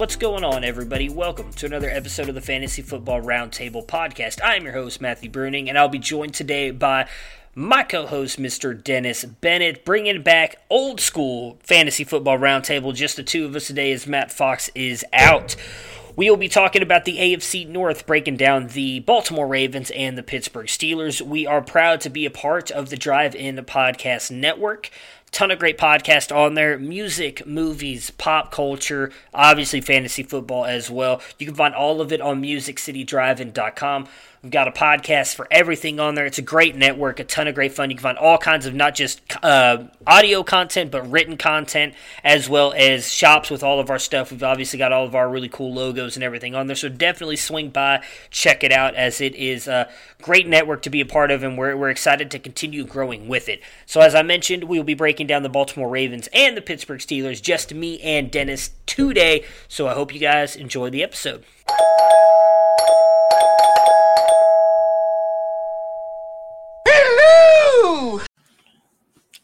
What's going on, everybody? Welcome to another episode of the Fantasy Football Roundtable podcast. I'm your host, Matthew Bruning, and I'll be joined today by my co host, Mr. Dennis Bennett, bringing back old school Fantasy Football Roundtable. Just the two of us today as Matt Fox is out. We will be talking about the AFC North, breaking down the Baltimore Ravens and the Pittsburgh Steelers. We are proud to be a part of the Drive In Podcast Network ton of great podcasts on there. Music movies pop culture obviously fantasy football as well. You can find all of it on musiccitydrivein.com We've got a podcast for everything on there. It's a great network, a ton of great fun. You can find all kinds of not just uh, audio content, but written content, as well as shops with all of our stuff. We've obviously got all of our really cool logos and everything on there. So definitely swing by, check it out, as it is a great network to be a part of, and we're, we're excited to continue growing with it. So, as I mentioned, we will be breaking down the Baltimore Ravens and the Pittsburgh Steelers, just me and Dennis today. So, I hope you guys enjoy the episode.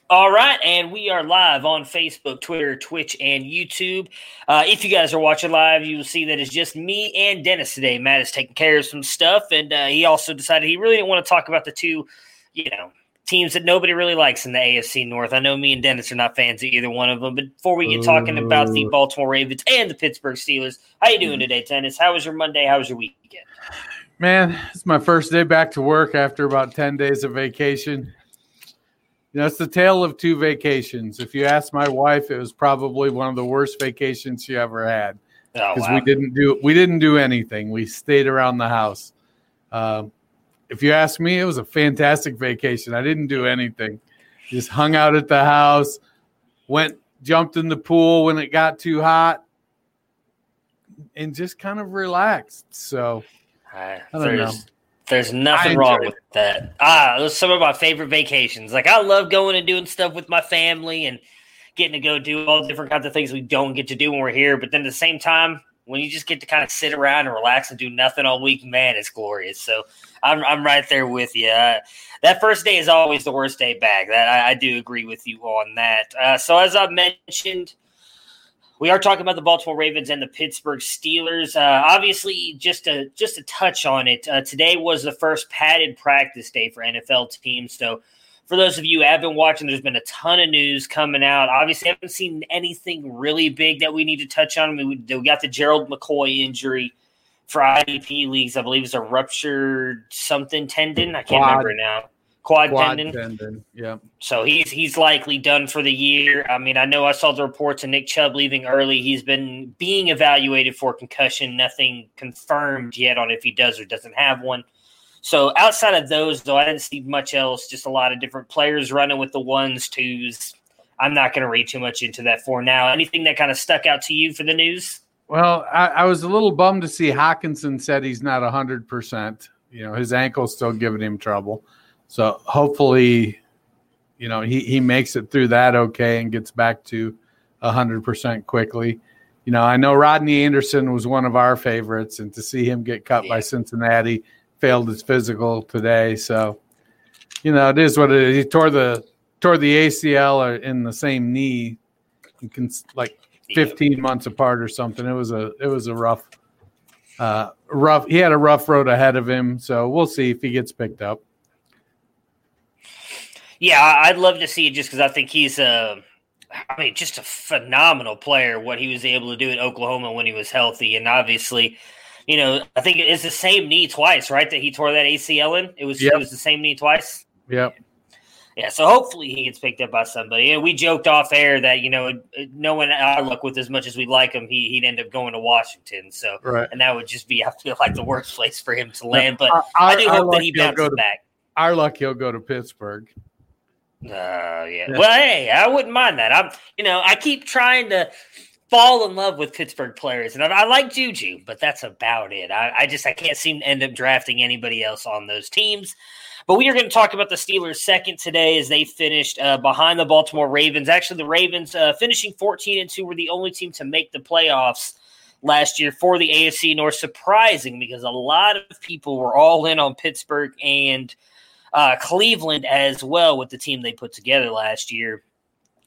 All right, and we are live on Facebook, Twitter, Twitch, and YouTube. Uh, if you guys are watching live, you will see that it's just me and Dennis today. Matt is taking care of some stuff, and uh, he also decided he really didn't want to talk about the two, you know, teams that nobody really likes in the AFC North. I know me and Dennis are not fans of either one of them, but before we get talking about the Baltimore Ravens and the Pittsburgh Steelers, how you doing today, Dennis? How was your Monday? How was your weekend? Man, it's my first day back to work after about ten days of vacation. You know, it's the tale of two vacations. If you ask my wife, it was probably one of the worst vacations she ever had because oh, wow. we didn't do we didn't do anything. We stayed around the house. Um, if you ask me, it was a fantastic vacation. I didn't do anything. Just hung out at the house, went jumped in the pool when it got too hot, and just kind of relaxed. So I don't know. There's nothing wrong with that. Ah, those some of my favorite vacations. Like I love going and doing stuff with my family and getting to go do all different kinds of things we don't get to do when we're here. But then at the same time, when you just get to kind of sit around and relax and do nothing all week, man, it's glorious. So I'm I'm right there with you. Uh, that first day is always the worst day back. That I, I do agree with you on that. Uh, so as I mentioned we are talking about the Baltimore Ravens and the Pittsburgh Steelers. Uh, obviously, just to just to touch on it, uh, today was the first padded practice day for NFL teams. So, for those of you who have been watching, there's been a ton of news coming out. Obviously, I haven't seen anything really big that we need to touch on. I mean, we, we got the Gerald McCoy injury for IDP leagues. I believe it's a ruptured something tendon. I can't Quad. remember now quad, quad tendon. tendon. Yeah. So he's he's likely done for the year. I mean, I know I saw the reports of Nick Chubb leaving early. He's been being evaluated for concussion. Nothing confirmed yet on if he does or doesn't have one. So outside of those, though, I didn't see much else. Just a lot of different players running with the ones, twos. I'm not going to read too much into that for now. Anything that kind of stuck out to you for the news? Well, I, I was a little bummed to see Hockenson said he's not 100%. You know, his ankle's still giving him trouble. So hopefully, you know, he, he makes it through that okay and gets back to 100% quickly. You know, I know Rodney Anderson was one of our favorites, and to see him get cut yeah. by Cincinnati, failed his physical today. So, you know, it is what it is. He tore the tore the ACL in the same knee, can like 15 months apart or something. It was a it was a rough, uh, rough. He had a rough road ahead of him. So we'll see if he gets picked up. Yeah, I'd love to see it just because I think he's a. Uh, mean, just a phenomenal player. What he was able to do at Oklahoma when he was healthy, and obviously, you know, I think it's the same knee twice, right? That he tore that ACL in. It was yep. it was the same knee twice. Yep. Yeah, so hopefully he gets picked up by somebody. And we joked off air that you know, knowing our luck with as much as we like him, he, he'd end up going to Washington. So, right. and that would just be I feel like the worst place for him to land. But our, I do hope that he bounces to, back. Our luck, he'll go to Pittsburgh. Uh, yeah. Well, hey, I wouldn't mind that. I'm, you know, I keep trying to fall in love with Pittsburgh players, and I, I like Juju, but that's about it. I, I just I can't seem to end up drafting anybody else on those teams. But we are going to talk about the Steelers second today as they finished uh, behind the Baltimore Ravens. Actually, the Ravens uh, finishing 14 and 2 were the only team to make the playoffs last year for the AFC North. Surprising because a lot of people were all in on Pittsburgh and uh, Cleveland as well with the team they put together last year.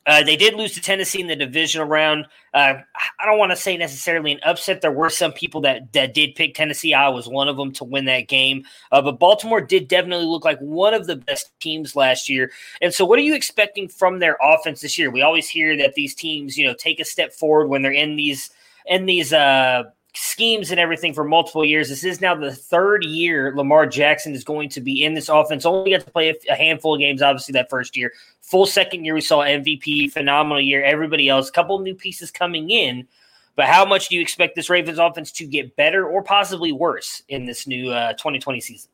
Uh, they did lose to Tennessee in the divisional round. Uh, I don't want to say necessarily an upset. There were some people that, that did pick Tennessee. I was one of them to win that game. Uh, but Baltimore did definitely look like one of the best teams last year. And so, what are you expecting from their offense this year? We always hear that these teams, you know, take a step forward when they're in these in these uh, schemes and everything for multiple years. This is now the third year Lamar Jackson is going to be in this offense. Only got to play a, handful of games, obviously, that first year. Full second year, we saw MVP, phenomenal year. Everybody else, couple new pieces coming in. But how much do you expect this Ravens offense to get better or possibly worse in this new uh, 2020 season?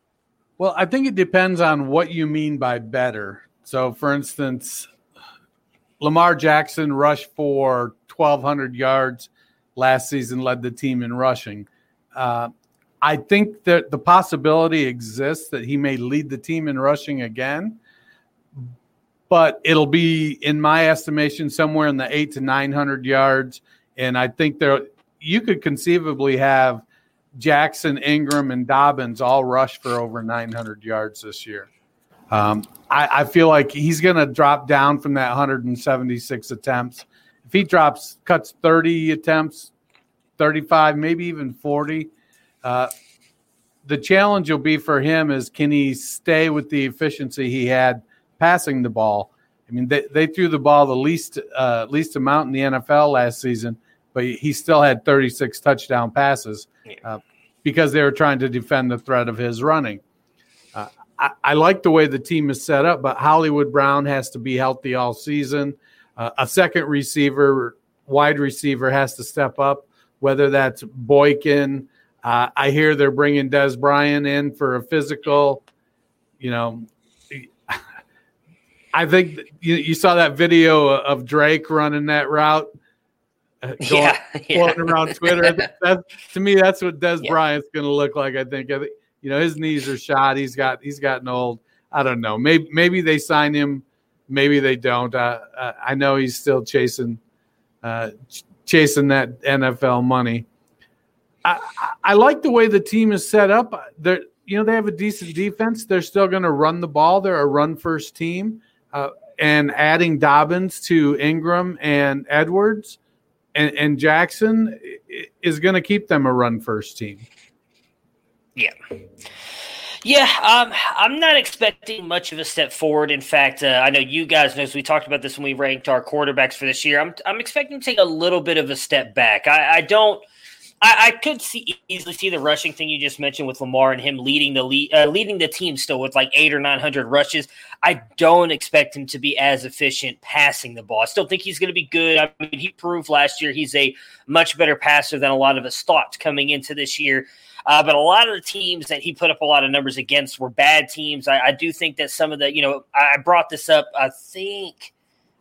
Well, I think it depends on what you mean by better. So, for instance, Lamar Jackson rushed for 1,200 yards last season led the team in rushing. Uh, I think that the possibility exists that he may lead the team in rushing again, but it'll be, in my estimation, somewhere in the eight to nine hundred yards. And I think there you could conceivably have Jackson, Ingram, and Dobbins all rush for over nine hundred yards this year. Um, I, I feel like he's going to drop down from that 176 attempts he drops cuts 30 attempts 35 maybe even 40 uh, the challenge will be for him is can he stay with the efficiency he had passing the ball? I mean they, they threw the ball the least uh, least amount in the nfl last season but he still had 36 touchdown passes uh, because they were trying to defend the threat of his running. Uh, I, I, like the way the team is set up but hollywood brown has to be healthy all season uh, a second receiver, wide receiver, has to step up, whether that's Boykin. Uh, I hear they're bringing Dez Bryant in for a physical. You know, I think you, you saw that video of Drake running that route. Uh, going, yeah, yeah. floating around Twitter. that, to me, that's what Dez yeah. Bryant's going to look like. I think. I think. You know, his knees are shot. He's got. He's gotten old. I don't know. Maybe maybe they sign him maybe they don't. Uh, I know he's still chasing uh, chasing that NFL money. I, I, like the way the team is set up. They're you know they have a decent defense. They're still going to run the ball. They're a run first team, uh, and adding Dobbins to Ingram and Edwards and, and Jackson is going to keep them a run first team. Yeah. Yeah, um, I'm not expecting much of a step forward. In fact, uh, I know you guys know, we talked about this when we ranked our quarterbacks for this year. I'm, I'm expecting to take a little bit of a step back. I, I don't. I, I, could see easily see the rushing thing you just mentioned with Lamar and him leading the lead, uh, leading the team still with like eight or nine hundred rushes. I don't expect him to be as efficient passing the ball. I still think he's going to be good. I mean, he proved last year he's a much better passer than a lot of us thought coming into this year. Uh, but a lot of the teams that he put up a lot of numbers against were bad teams. I, I do think that some of the, you know, I brought this up, I think.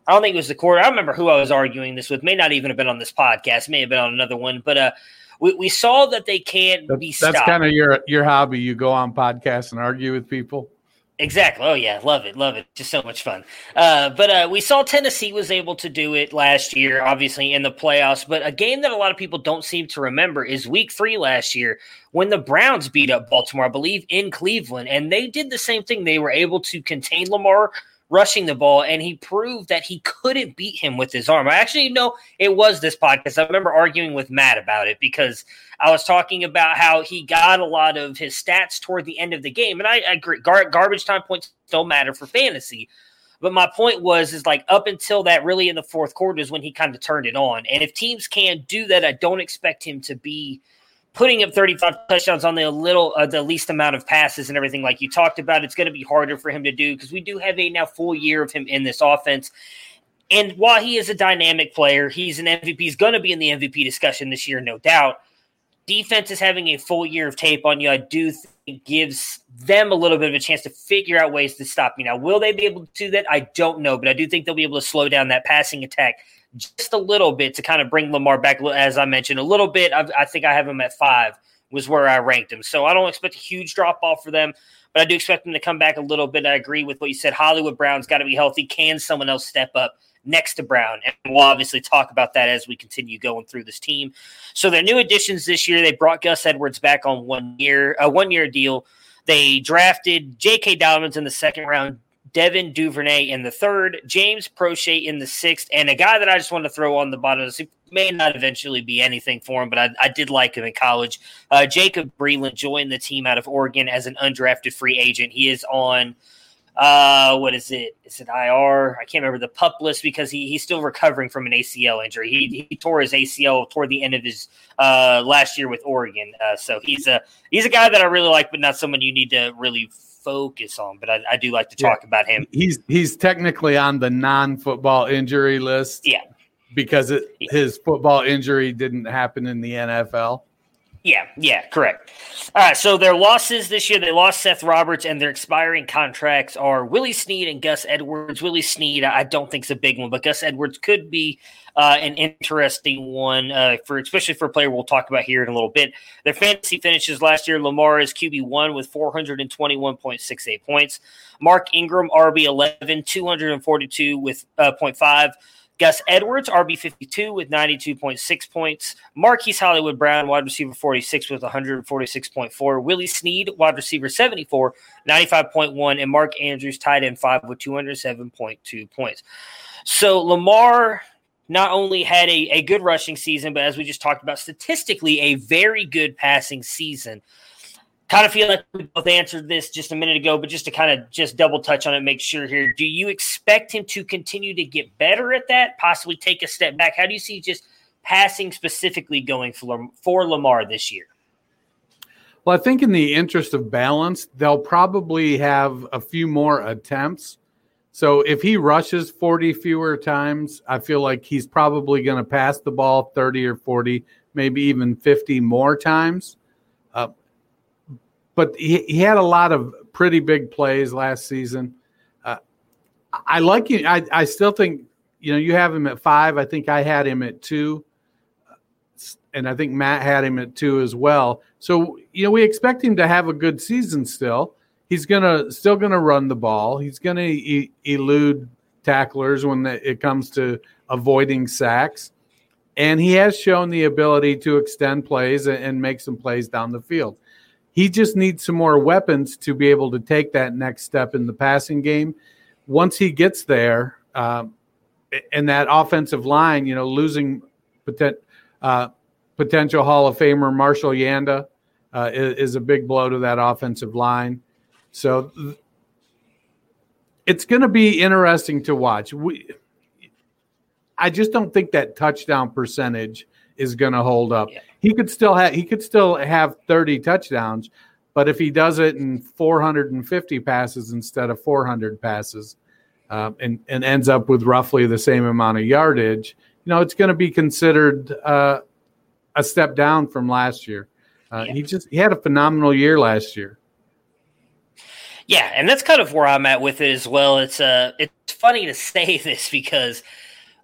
I don't think it was the quarter. I remember who I was arguing this with. May not even have been on this podcast. May have been on another one. But uh, we, we saw that they can't that's, be stopped. That's kind of your your hobby. You go on podcasts and argue with people. Exactly. Oh yeah, love it, love it. Just so much fun. Uh, but uh, we saw Tennessee was able to do it last year, obviously in the playoffs. But a game that a lot of people don't seem to remember is Week Three last year when the Browns beat up Baltimore, I believe, in Cleveland, and they did the same thing. They were able to contain Lamar rushing the ball, and he proved that he couldn't beat him with his arm. I actually know it was this podcast. I remember arguing with Matt about it because I was talking about how he got a lot of his stats toward the end of the game, and I, I agree. Gar- garbage time points don't matter for fantasy. But my point was, is like up until that, really in the fourth quarter is when he kind of turned it on. And if teams can do that, I don't expect him to be putting up 35 touchdowns on the little, uh, the least amount of passes and everything like you talked about. It's going to be harder for him to do because we do have a now full year of him in this offense. And while he is a dynamic player, he's an MVP. He's going to be in the MVP discussion this year, no doubt. Defense is having a full year of tape on you. I do think gives them a little bit of a chance to figure out ways to stop you. Now, will they be able to do that? I don't know, but I do think they'll be able to slow down that passing attack just a little bit to kind of bring Lamar back. As I mentioned, a little bit. I, I think I have him at five was where I ranked him. So I don't expect a huge drop off for them, but I do expect them to come back a little bit. I agree with what you said. Hollywood Brown's got to be healthy. Can someone else step up? next to Brown. And we'll obviously talk about that as we continue going through this team. So their new additions this year, they brought Gus Edwards back on one year, a one year deal. They drafted J.K. Dobbins in the second round, Devin Duvernay in the third, James Proche in the sixth, and a guy that I just want to throw on the bottom. He may not eventually be anything for him, but I, I did like him in college. Uh, Jacob Breeland joined the team out of Oregon as an undrafted free agent. He is on – uh, what is it? Is it IR? I can't remember the pup list because he, he's still recovering from an ACL injury. He, he tore his ACL toward the end of his uh, last year with Oregon. Uh, so he's a he's a guy that I really like, but not someone you need to really focus on. But I, I do like to talk yeah. about him. He's he's technically on the non-football injury list. Yeah, because it, yeah. his football injury didn't happen in the NFL. Yeah, yeah, correct. All right, so their losses this year, they lost Seth Roberts, and their expiring contracts are Willie Snead and Gus Edwards. Willie Snead, I don't think is a big one, but Gus Edwards could be uh, an interesting one uh, for, especially for a player we'll talk about here in a little bit. Their fantasy finishes last year: Lamar is QB one with 421.68 points. Mark Ingram RB 11, 242 with uh, 0.5. Gus Edwards, RB52 with 92.6 points. Marquise Hollywood Brown, wide receiver 46 with 146.4. Willie Snead, wide receiver 74, 95.1. And Mark Andrews, tight end 5 with 207.2 points. So Lamar not only had a, a good rushing season, but as we just talked about, statistically, a very good passing season kind of feel like we both answered this just a minute ago, but just to kind of just double touch on it, make sure here. Do you expect him to continue to get better at that? Possibly take a step back? How do you see just passing specifically going for for Lamar this year? Well, I think in the interest of balance, they'll probably have a few more attempts. So if he rushes 40 fewer times, I feel like he's probably going to pass the ball 30 or 40, maybe even 50 more times. Uh, but he, he had a lot of pretty big plays last season. Uh, I like you. I, I still think, you know, you have him at five. I think I had him at two. And I think Matt had him at two as well. So, you know, we expect him to have a good season still. He's to still to run the ball. He's to e- elude tacklers when the, it comes to avoiding sacks. And he has shown the ability to extend plays and, and make some plays down the field. He just needs some more weapons to be able to take that next step in the passing game. Once he gets there, uh, and that offensive line, you know, losing poten- uh, potential Hall of Famer Marshall Yanda uh, is, is, a big blow to that offensive line. So th- it's going to be interesting to watch. We, I just don't think that touchdown percentage is going to hold up. Yeah. He could still have he could still have 30 touchdowns, but if he does it in 450 passes instead of 400 passes, uh, and and ends up with roughly the same amount of yardage, you know, it's going to be considered uh, a step down from last year. Uh, yeah. He just he had a phenomenal year last year. Yeah, and that's kind of where I'm at with it as well. It's uh, it's funny to say this because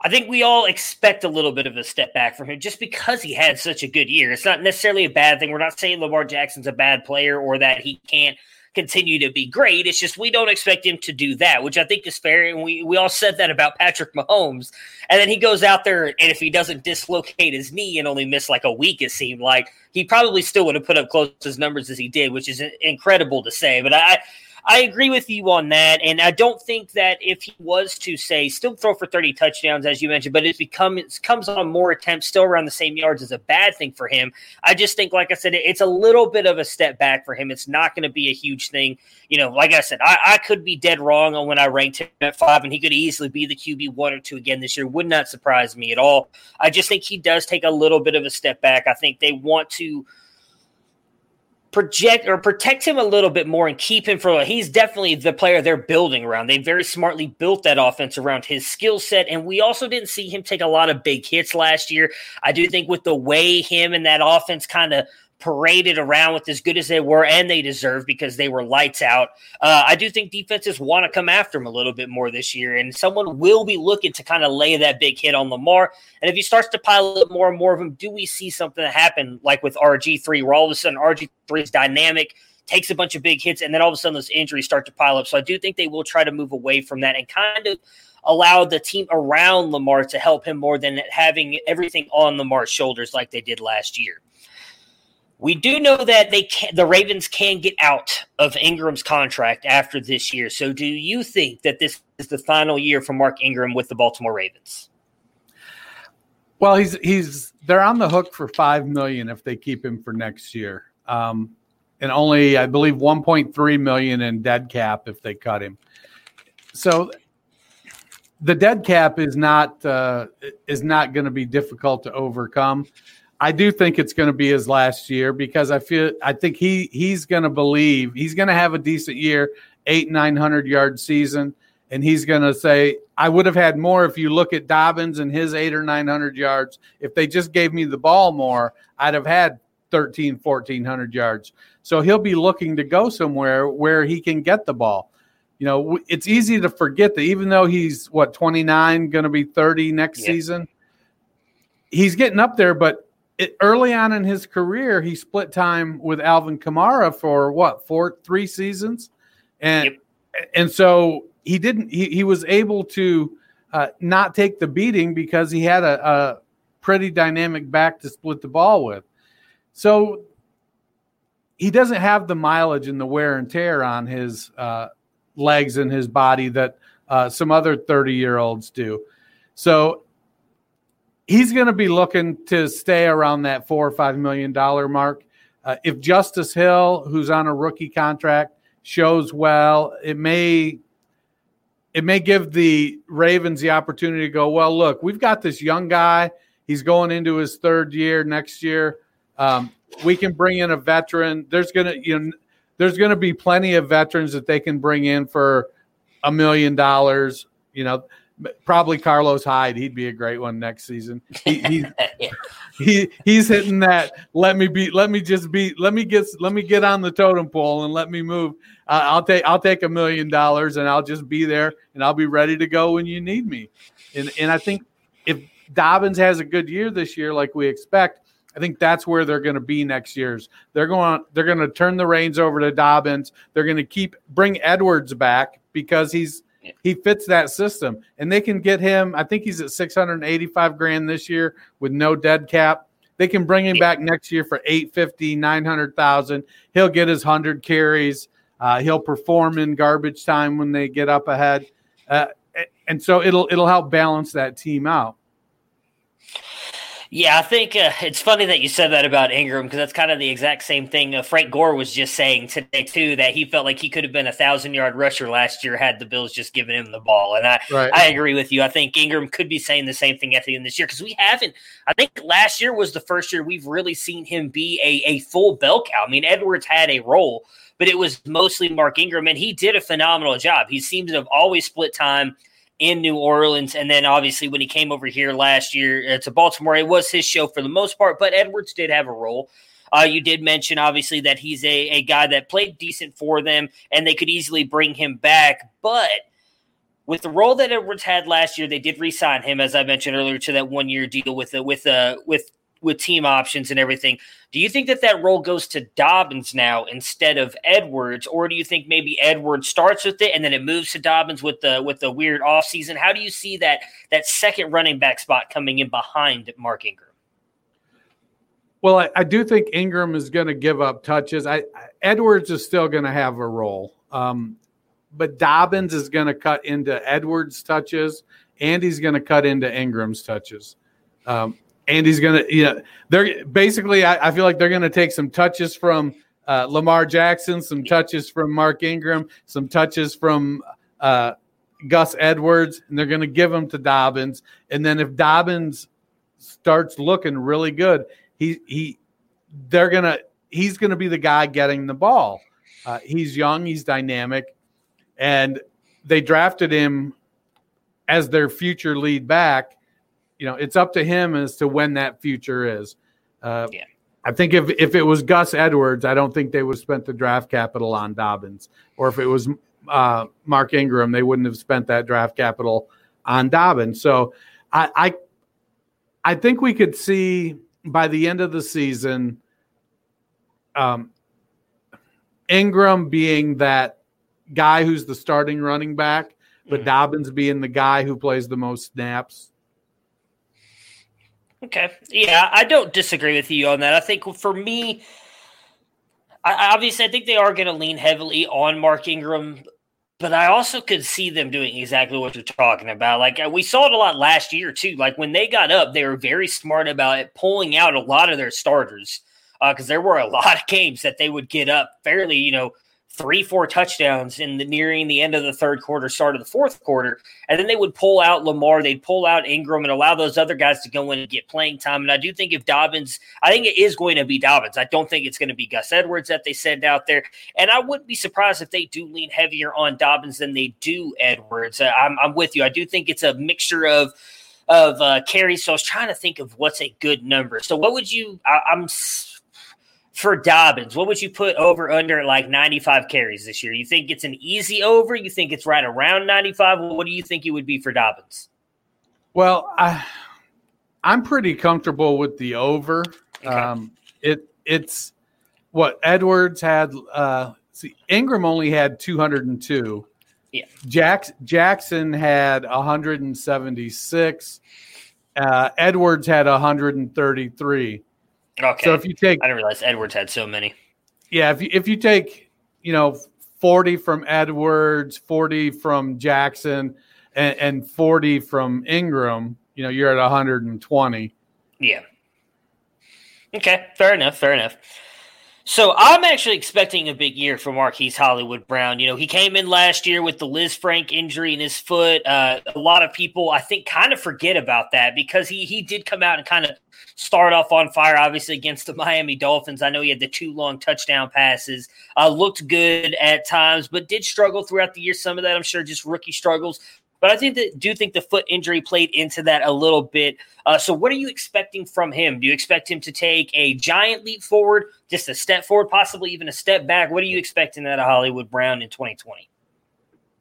I think we all expect a little bit of a step back from him just because he had such a good year. It's not necessarily a bad thing. We're not saying Lamar Jackson's a bad player or that he can't continue to be great. It's just we don't expect him to do that, which I think is fair. And we, we all said that about Patrick Mahomes. And then he goes out there, and if he doesn't dislocate his knee and only miss like a week, it seemed like he probably still would have put up close as numbers as he did, which is incredible to say. But I I agree with you on that, and I don't think that if he was to say still throw for thirty touchdowns as you mentioned, but it becomes comes on more attempts, still around the same yards, is a bad thing for him. I just think, like I said, it's a little bit of a step back for him. It's not going to be a huge thing. You know, like I said, I, I could be dead wrong on when I ranked him at five, and he could easily be the QB one or two again this year. Would not surprise me at all. I just think he does take a little bit of a step back. I think they want to project or protect him a little bit more and keep him for he's definitely the player they're building around. They very smartly built that offense around his skill set. And we also didn't see him take a lot of big hits last year. I do think with the way him and that offense kind of paraded around with as good as they were, and they deserve because they were lights out. Uh, I do think defenses want to come after him a little bit more this year, and someone will be looking to kind of lay that big hit on Lamar. And if he starts to pile up more and more of them, do we see something happen like with RG3, where all of a sudden RG3 is dynamic? Takes a bunch of big hits, and then all of a sudden those injuries start to pile up. So I do think they will try to move away from that and kind of allow the team around Lamar to help him more than having everything on Lamar's shoulders like they did last year. We do know that they can, the Ravens can get out of Ingram's contract after this year. So, do you think that this is the final year for Mark Ingram with the Baltimore Ravens? Well, he's he's they're on the hook for five million if they keep him for next year, um, and only I believe one point three million in dead cap if they cut him. So, the dead cap is not uh, is not going to be difficult to overcome. I do think it's going to be his last year because I feel I think he he's going to believe he's going to have a decent year, eight nine hundred yard season, and he's going to say I would have had more if you look at Dobbins and his eight or nine hundred yards. If they just gave me the ball more, I'd have had 13, 1400 yards. So he'll be looking to go somewhere where he can get the ball. You know, it's easy to forget that even though he's what 29, going to be 30 next yeah. season, he's getting up there, but it, early on in his career, he split time with Alvin Kamara for what four, three seasons, and yep. and so he didn't. He, he was able to uh, not take the beating because he had a, a pretty dynamic back to split the ball with. So he doesn't have the mileage and the wear and tear on his uh, legs and his body that uh, some other 30 year olds do. So he's going to be looking to stay around that four or five million dollar mark. Uh, if Justice Hill, who's on a rookie contract, shows well, it may it may give the Ravens the opportunity to go. Well, look, we've got this young guy. He's going into his third year next year. Um, we can bring in a veteran. There's gonna you know there's gonna be plenty of veterans that they can bring in for a million dollars. You know, probably Carlos Hyde. He'd be a great one next season. He, he's, he, he's hitting that. Let me be. Let me just be. Let me get. Let me get on the totem pole and let me move. Uh, I'll take. I'll take a million dollars and I'll just be there and I'll be ready to go when you need me. And and I think if Dobbins has a good year this year, like we expect. I think that's where they're going to be next year's. They're going they're going to turn the reins over to Dobbins. They're going to keep bring Edwards back because he's he fits that system, and they can get him. I think he's at six hundred eighty-five grand this year with no dead cap. They can bring him back next year for 850, 900,000. He'll get his 100 carries. Uh, he'll perform in garbage time when they get up ahead. Uh, and so it'll it'll help balance that team out. Yeah, I think uh, it's funny that you said that about Ingram because that's kind of the exact same thing uh, Frank Gore was just saying today too. That he felt like he could have been a thousand yard rusher last year had the Bills just given him the ball. And I right. I agree with you. I think Ingram could be saying the same thing at the end of this year because we haven't. I think last year was the first year we've really seen him be a a full bell cow. I mean, Edwards had a role, but it was mostly Mark Ingram, and he did a phenomenal job. He seems to have always split time in New Orleans. And then obviously when he came over here last year uh, to Baltimore, it was his show for the most part, but Edwards did have a role. Uh, you did mention obviously that he's a, a guy that played decent for them and they could easily bring him back. But with the role that Edwards had last year, they did re-sign him, as I mentioned earlier, to that one-year deal with the, with uh, with with team options and everything. Do you think that that role goes to Dobbins now instead of Edwards, or do you think maybe Edwards starts with it and then it moves to Dobbins with the with the weird offseason? How do you see that that second running back spot coming in behind Mark Ingram? Well, I, I do think Ingram is going to give up touches. I, Edwards is still going to have a role, um, but Dobbins is going to cut into Edwards' touches, and he's going to cut into Ingram's touches. Um, and he's going to, you know, they're basically. I, I feel like they're to take some touches from uh, Lamar Jackson, some touches from Mark Ingram, some touches from uh, Gus Edwards, and they're to give them to Dobbins. And then if Dobbins starts looking really good, he he they're gonna he's gonna be the guy getting the ball. Uh, he's young, he's dynamic, and they drafted him as their future lead back. You know, it's up to him as to when that future is. Uh, yeah. I think if if it was Gus Edwards, I don't think they would have spent the draft capital on Dobbins. Or if it was uh, Mark Ingram, they wouldn't have spent that draft capital on Dobbins. So I, I I think we could see by the end of the season, um, Ingram being that guy who's the starting running back, but mm-hmm. Dobbins being the guy who plays the most snaps. Okay. Yeah, I don't disagree with you on that. I think for me, I, obviously, I think they are going to lean heavily on Mark Ingram but I also could see them doing exactly what you're talking about. Like uh, we saw it a lot last year too. Like when they got up, they were very smart about it, pulling out a lot of their starters because uh, there were a lot of games that they would get up fairly, you know, three, four touchdowns in the nearing the end of the third quarter, start of the fourth quarter, and then they would pull out Lamar, they'd pull out Ingram, and allow those other guys to go in and get playing time. And I do think if Dobbins, I think it is going to be Dobbins. I don't think it's going to be Gus Edwards that they send out there, and I wouldn't be surprised if they do lean heavier on Dobbins than they do Edwards. Uh, I'm, I'm with you. I do think it's a mixture of of uh, carries. So I was trying to think of what's a good number. So what would you? I, I'm for Dobbins, what would you put over under like 95 carries this year? You think it's an easy over? You think it's right around 95? What do you think it would be for Dobbins? Well, I, I'm pretty comfortable with the over. Okay. Um, it it's what Edwards had. Uh, see, Ingram only had 202. Yeah. Jackson Jackson had 176. Uh, Edwards had 133. Okay. So if you take, I didn't realize Edwards had so many. Yeah, if you if you take, you know, forty from Edwards, forty from Jackson, and, and forty from Ingram, you know, you're at 120. Yeah. Okay, fair enough. Fair enough. So I'm actually expecting a big year for Marquise Hollywood Brown. You know, he came in last year with the Lisfranc injury in his foot. Uh, a lot of people, I think, kind of forget about that because he he did come out and kind of start off on fire, obviously against the Miami Dolphins. I know he had the two long touchdown passes. Uh, looked good at times, but did struggle throughout the year. Some of that, I'm sure, just rookie struggles. But I think that do think the foot injury played into that a little bit. Uh, so, what are you expecting from him? Do you expect him to take a giant leap forward, just a step forward, possibly even a step back? What are you expecting out of Hollywood Brown in 2020?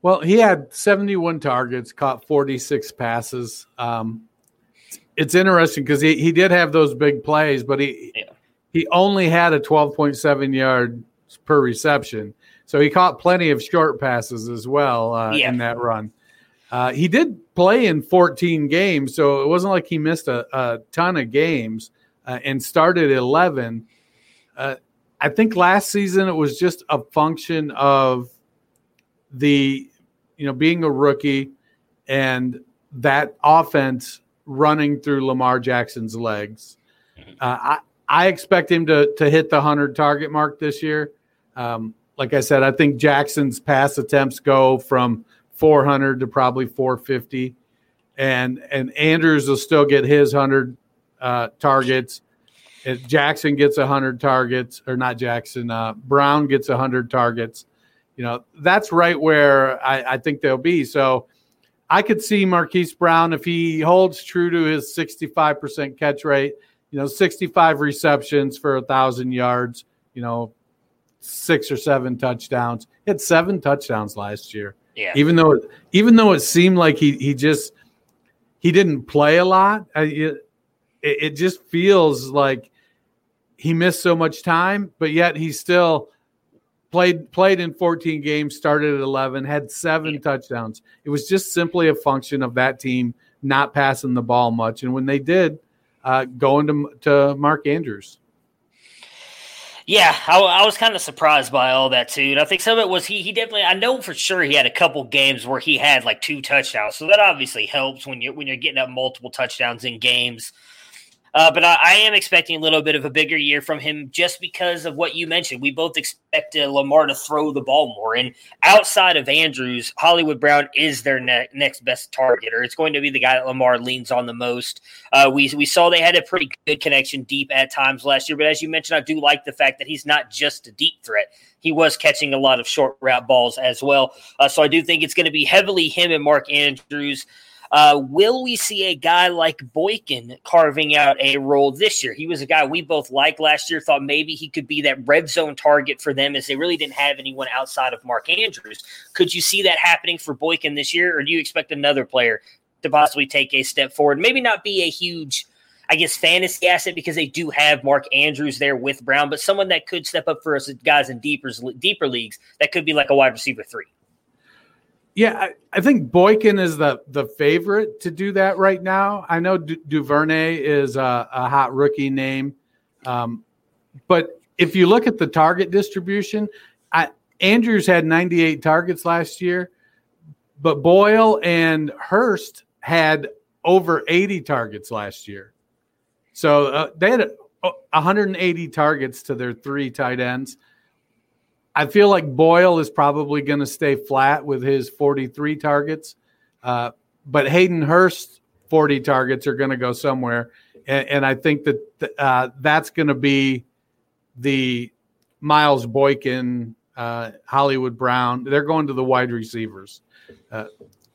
Well, he had 71 targets, caught 46 passes. Um, it's interesting because he, he did have those big plays, but he yeah. he only had a 12.7 yard per reception. So he caught plenty of short passes as well uh, yeah. in that run. Uh, he did play in 14 games, so it wasn't like he missed a, a ton of games uh, and started 11. Uh, I think last season it was just a function of the, you know, being a rookie and that offense running through Lamar Jackson's legs. Mm-hmm. Uh, I, I expect him to, to hit the 100 target mark this year. Um, like I said, I think Jackson's pass attempts go from 400 to probably 450, and and Andrews will still get his 100 uh, targets. If Jackson gets 100 targets, or not Jackson, uh, Brown gets 100 targets. You know that's right where I, I think they'll be. So I could see Marquise Brown if he holds true to his 65% catch rate. You know, 65 receptions for a thousand yards. You know, six or seven touchdowns. He had seven touchdowns last year. Yeah. Even though even though it seemed like he he just he didn't play a lot, it, it just feels like he missed so much time, but yet he still played played in 14 games, started at 11, had seven yeah. touchdowns. It was just simply a function of that team not passing the ball much, and when they did, uh, going to to Mark Andrews. Yeah, I, I was kind of surprised by all that too. And I think some of it was he he definitely I know for sure he had a couple games where he had like two touchdowns. So that obviously helps when you're when you're getting up multiple touchdowns in games. Uh, but I, I, am expecting a little bit of a bigger year from him just because of what you mentioned. We both expect uh, Lamar to throw the ball more. And outside of Andrews, Hollywood Brown is their ne- next best target, or it's going to be the guy that Lamar leans on the most. Uh, we, we saw they had a pretty good connection deep at times last year. But as you mentioned, I do like the fact that he's not just a deep threat. He was catching a lot of short route balls as well. Uh, so I do think it's going to be heavily him and Mark Andrews. Uh, will we see a guy like Boykin carving out a role this year? He was a guy we both liked last year, thought maybe he could be that red zone target for them as they really didn't have anyone outside of Mark Andrews. Could you see that happening for Boykin this year, or do you expect another player to possibly take a step forward? Maybe not be a huge. I guess fantasy asset because they do have Mark Andrews there with Brown, but someone that could step up for us guys in deeper deeper leagues that could be like a wide receiver three. Yeah, I, I, think Boykin is the the favorite to do that right now. I know du- Duvernay is a, a, hot rookie name, um, but if you look at the target distribution, I, Andrews had 98 targets last year, but Boyle and Hurst had over 80 targets last year. So uh, they had 180 targets to their three tight ends. I feel like Boyle is probably going to stay flat with his 43 targets, uh, but Hayden Hurst 40 targets are going to go somewhere, and, and I think that th- uh, that's going to be the Miles Boykin, uh, Hollywood Brown. They're going to the wide receivers. Uh,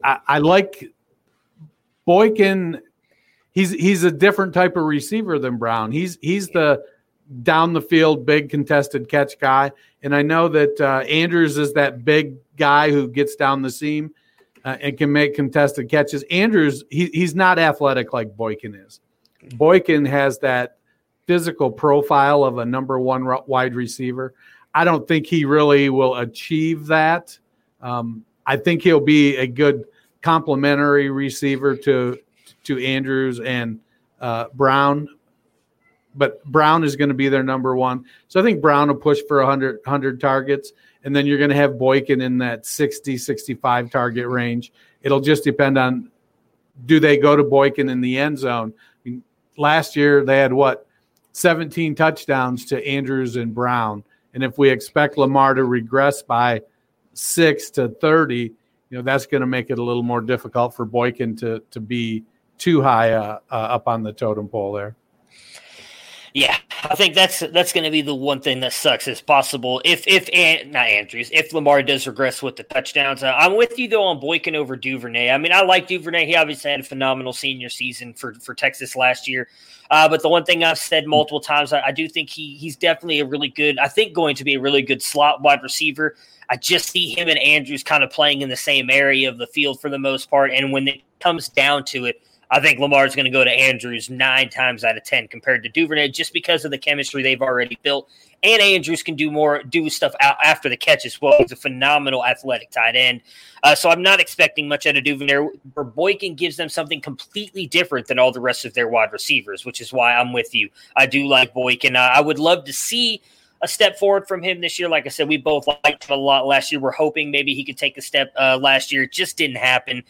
I, I like Boykin. He's he's a different type of receiver than Brown. He's he's the down the field, big contested catch guy. And I know that uh, Andrews is that big guy who gets down the seam uh, and can make contested catches. Andrews, he, he's not athletic like Boykin is. Boykin has that physical profile of a number one wide receiver. I don't think he really will achieve that. Um, I think he'll be a good complementary receiver to to Andrews and uh, Brown, but Brown is going to be their number one. So I think Brown will push for 100, 100 targets. And then you're going to have Boykin in that 60, 65 target range. It'll just depend on do they go to Boykin in the end zone? I mean, last year they had what 17 touchdowns to Andrews and Brown. And if we expect Lamar to regress by six to 30, you know, that's going to make it a little more difficult for Boykin to, to be too high uh, uh, up on the totem pole there. Yeah, I think that's that's going to be the one thing that sucks is possible if if not Andrews if Lamar does regress with the touchdowns. Uh, I'm with you though on Boykin over Duvernay. I mean, I like Duvernay. He obviously had a phenomenal senior season for for Texas last year. Uh, but the one thing I've said multiple times, I, I do think he he's definitely a really good. I think going to be a really good slot wide receiver. I just see him and Andrews kind of playing in the same area of the field for the most part. And when it comes down to it, I think Lamar is going to go to Andrews nine times out of ten compared to Duvernay, just because of the chemistry they've already built. And Andrews can do more, do stuff out after the catch as well. He's a phenomenal athletic tight end. Uh, so I'm not expecting much out of Duvernay. Boykin gives them something completely different than all the rest of their wide receivers, which is why I'm with you. I do like Boykin. Uh, I would love to see a step forward from him this year. Like I said, we both liked him a lot last year. We're hoping maybe he could take a step uh, last year. It just didn't happen.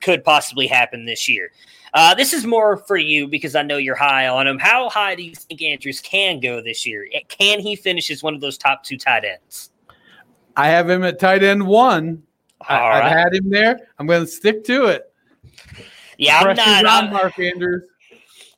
Could possibly happen this year. Uh, this is more for you because I know you're high on him. How high do you think Andrews can go this year? Can he finish as one of those top two tight ends? I have him at tight end one. I, right. I've had him there. I'm going to stick to it. Yeah, I'm not. I'm, Mark Andrews.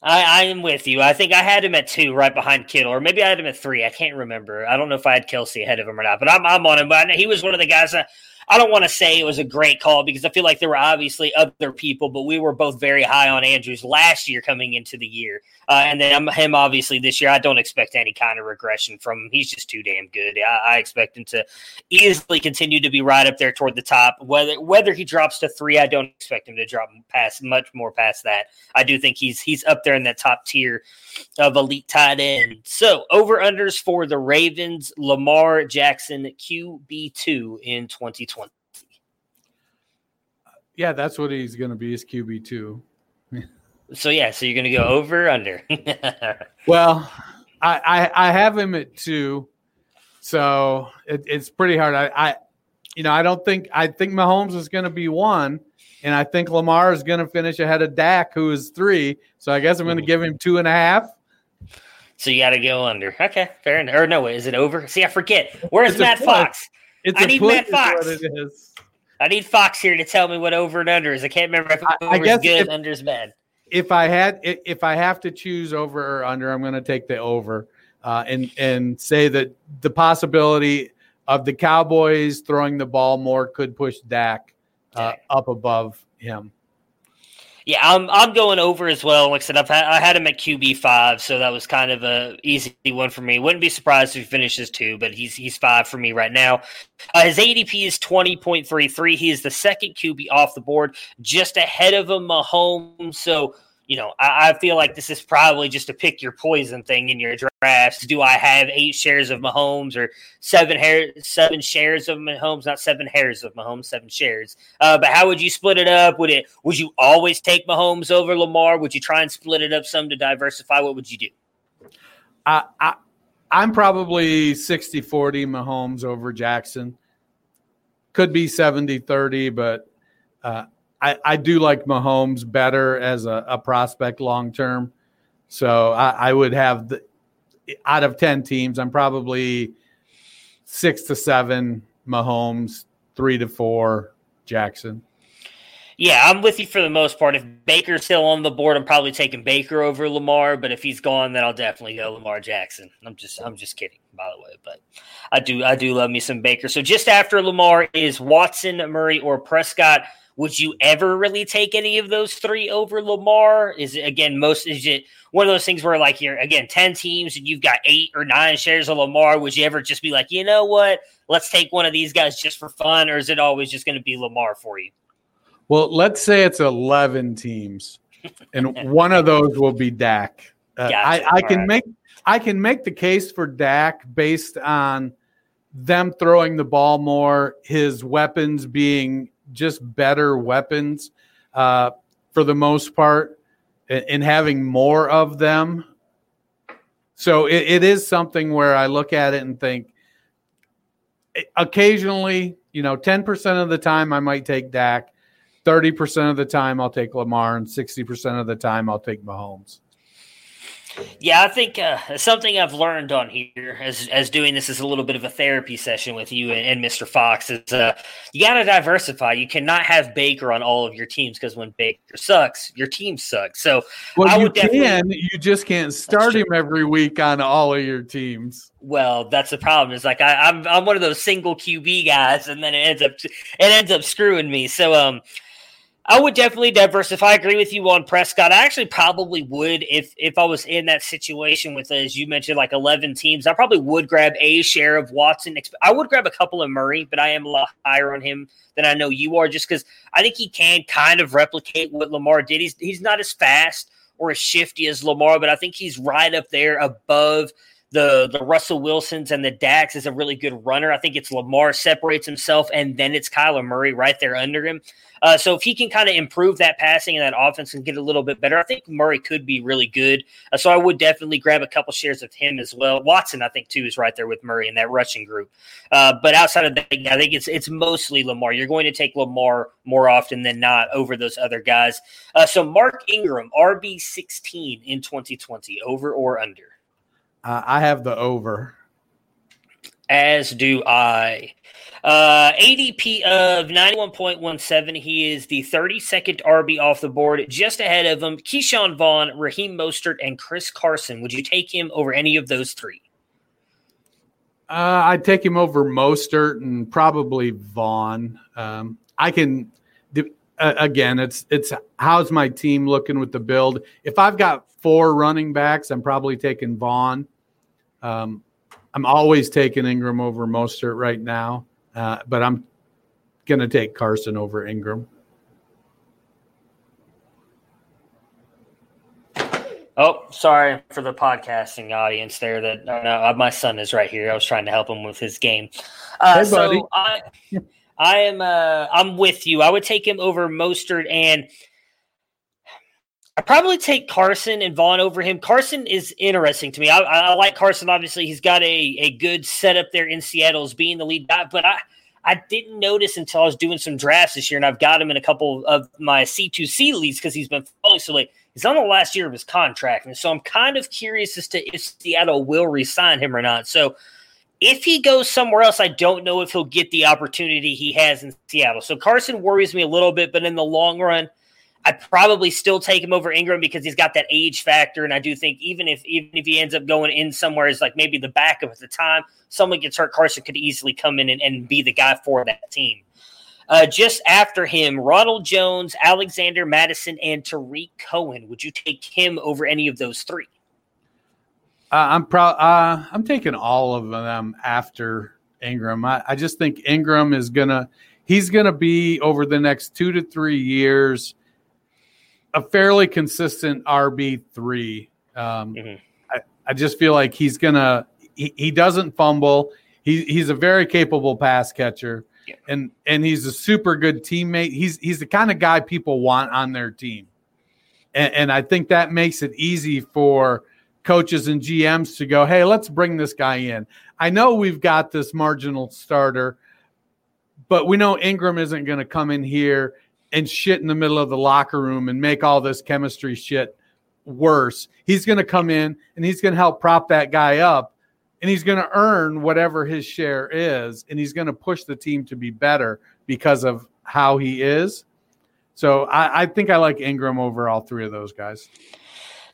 I, I, am with you. I think I had him at two, right behind Kittle, or maybe I had him at three. I can't remember. I don't know if I had Kelsey ahead of him or not, but I'm, I'm on him. But he was one of the guys that I don't want to say it was a great call because I feel like there were obviously other people, but we were both very high on Andrews last year coming into the year. Uh, and then him obviously this year, I don't expect any kind of regression from him. He's just too damn good. I, I, expect him to easily continue to be right up there toward the top. Whether whether he drops to three, I don't expect him to drop past much more past that. I do think he's he's up there in that top tier of elite tight end. So over unders for the Ravens, Lamar Jackson QB two in 2020. Yeah, that's what he's going to be. Is QB two. So yeah, so you're gonna go over under. well, I, I, I have him at two, so it, it's pretty hard. I, I, you know, I don't think I think Mahomes is going to be one, and I think Lamar is going to finish ahead of Dak, who is three. So I guess I'm going to mm-hmm. give him two and a half. So you got to go under. Okay, fair enough. Or no, is it over? See, I forget. Where's Matt. Fox? It's I need Matt Fox. I need Fox here to tell me what over and under is. I can't remember if I- I over is guess good, if- under is bad. If I had, if I have to choose over or under, I'm going to take the over, uh, and and say that the possibility of the Cowboys throwing the ball more could push Dak uh, Dak. up above him. Yeah, I'm I'm going over as well. Like I said, I've had, I had him at QB five, so that was kind of a easy one for me. Wouldn't be surprised if he finishes two, but he's he's five for me right now. Uh, his ADP is twenty point three three. He is the second QB off the board, just ahead of him, Mahomes. So you know, I, I feel like this is probably just a pick your poison thing in your drafts. Do I have eight shares of Mahomes or seven hair seven shares of Mahomes? Not seven hairs of Mahomes, seven shares. Uh, but how would you split it up? Would it would you always take Mahomes over Lamar? Would you try and split it up some to diversify? What would you do? I, I I'm probably 60 40 Mahomes over Jackson. Could be 70 30, but uh, I, I do like Mahomes better as a, a prospect long term. So I, I would have the out of 10 teams, I'm probably six to seven Mahomes, three to four Jackson. Yeah, I'm with you for the most part. If Baker's still on the board, I'm probably taking Baker over Lamar. But if he's gone, then I'll definitely go Lamar Jackson. I'm just I'm just kidding, by the way. But I do I do love me some Baker. So just after Lamar is Watson, Murray, or Prescott. Would you ever really take any of those three over Lamar? Is it again most is it one of those things where like you're again 10 teams and you've got eight or nine shares of Lamar? Would you ever just be like, you know what? Let's take one of these guys just for fun, or is it always just going to be Lamar for you? Well, let's say it's 11 teams, and one of those will be Dak. Uh, Gotcha. I, I can Alright. make I can make the case for Dak based on them throwing the ball more, his weapons being just better weapons uh, for the most part, and, having more of them. So it, it is something where I look at it and think. eh, Occasionally, you know, ten percent of the time I might take Dak. 30% of the time I'll take Lamar and 60% of the time I'll take Mahomes. Yeah, I think uh, something I've learned on here as as doing this is a little bit of a therapy session with you and, and Mr. Fox is uh, you got to diversify. You cannot have Baker on all of your teams because when Baker sucks, your team sucks. So Well, I you would definitely- can, you just can't start him every week on all of your teams. Well, that's the problem. Is like I, I'm I'm one of those single QB guys, and then it ends up it ends up screwing me. So um, I would definitely diversify. I agree with you on Prescott. I actually probably would if if I was in that situation with as you mentioned like 11 teams. I probably would grab a share of Watson. I would grab a couple of Murray, but I am a lot higher on him than I know you are, just because I think he can kind of replicate what Lamar did. He's he's not as fast or as shifty as Lamar, but I think he's right up there above the the Russell Wilsons and the Dax is a really good runner. I think it's Lamar separates himself, and then it's Kyler Murray right there under him. Uh, so if he can kind of improve that passing and that offense and get a little bit better, I think Murray could be really good. Uh, so I would definitely grab a couple shares of him as well. Watson, I think too, is right there with Murray in that rushing group. Uh, but outside of that, I think it's it's mostly Lamar. You're going to take Lamar more often than not over those other guys. Uh, so Mark Ingram, RB 16 in 2020, over or under? Uh, I have the over. As do I. Uh, ADP of 91.17. He is the 32nd RB off the board, just ahead of him. Ke'Shawn Vaughn, Raheem Mostert, and Chris Carson. Would you take him over any of those three? Uh, I'd take him over Mostert and probably Vaughn. Um, I can, uh, again, it's it's how's my team looking with the build. If I've got four running backs, I'm probably taking Vaughn. Um, I'm always taking Ingram over Mostert right now, uh, but I'm going to take Carson over Ingram. Oh, sorry for the podcasting audience there. That uh, no, my son is right here. I was trying to help him with his game. Uh, Hey. So I, I am. Uh, I'm with you. I would take him over Mostert, and I probably take Carson and Vaughn over him. Carson is interesting to me. I, I like Carson. Obviously, he's got a, a good setup there in Seattle as being the lead guy, but I I didn't notice until I was doing some drafts this year, and I've got him in a couple of my C2C leads because he's been falling so late. He's on the last year of his contract, and so I'm kind of curious as to if Seattle will resign him or not. So if he goes somewhere else, I don't know if he'll get the opportunity he has in Seattle. So Carson worries me a little bit, but in the long run, I'd probably still take him over Ingram because he's got that age factor, and I do think even if even if he ends up going in somewhere as like maybe the backup at the time, someone gets hurt, Carson could easily come in and, and be the guy for that team. Uh, just after him, Ronald Jones, Alexander Mattison, and Tarik Cohen. Would you take him over any of those three? Uh, I'm proud. Uh, I'm taking all of them after Ingram. I, I just think Ingram is gonna. He's gonna be over the next two to three years a fairly consistent RB three. Um, mm-hmm. I, I just feel like he's gonna. He, he doesn't fumble. He, he's a very capable pass catcher, yeah. and and he's a super good teammate. He's he's the kind of guy people want on their team, and, and I think that makes it easy for coaches and GMs to go, hey, let's bring this guy in. I know we've got this marginal starter, but we know Ingram isn't going to come in here and shit in the middle of the locker room and make all this chemistry shit worse. He's going to come in and he's going to help prop that guy up and he's going to earn whatever his share is and he's going to push the team to be better because of how he is. So I, I think I like Ingram over all three of those guys.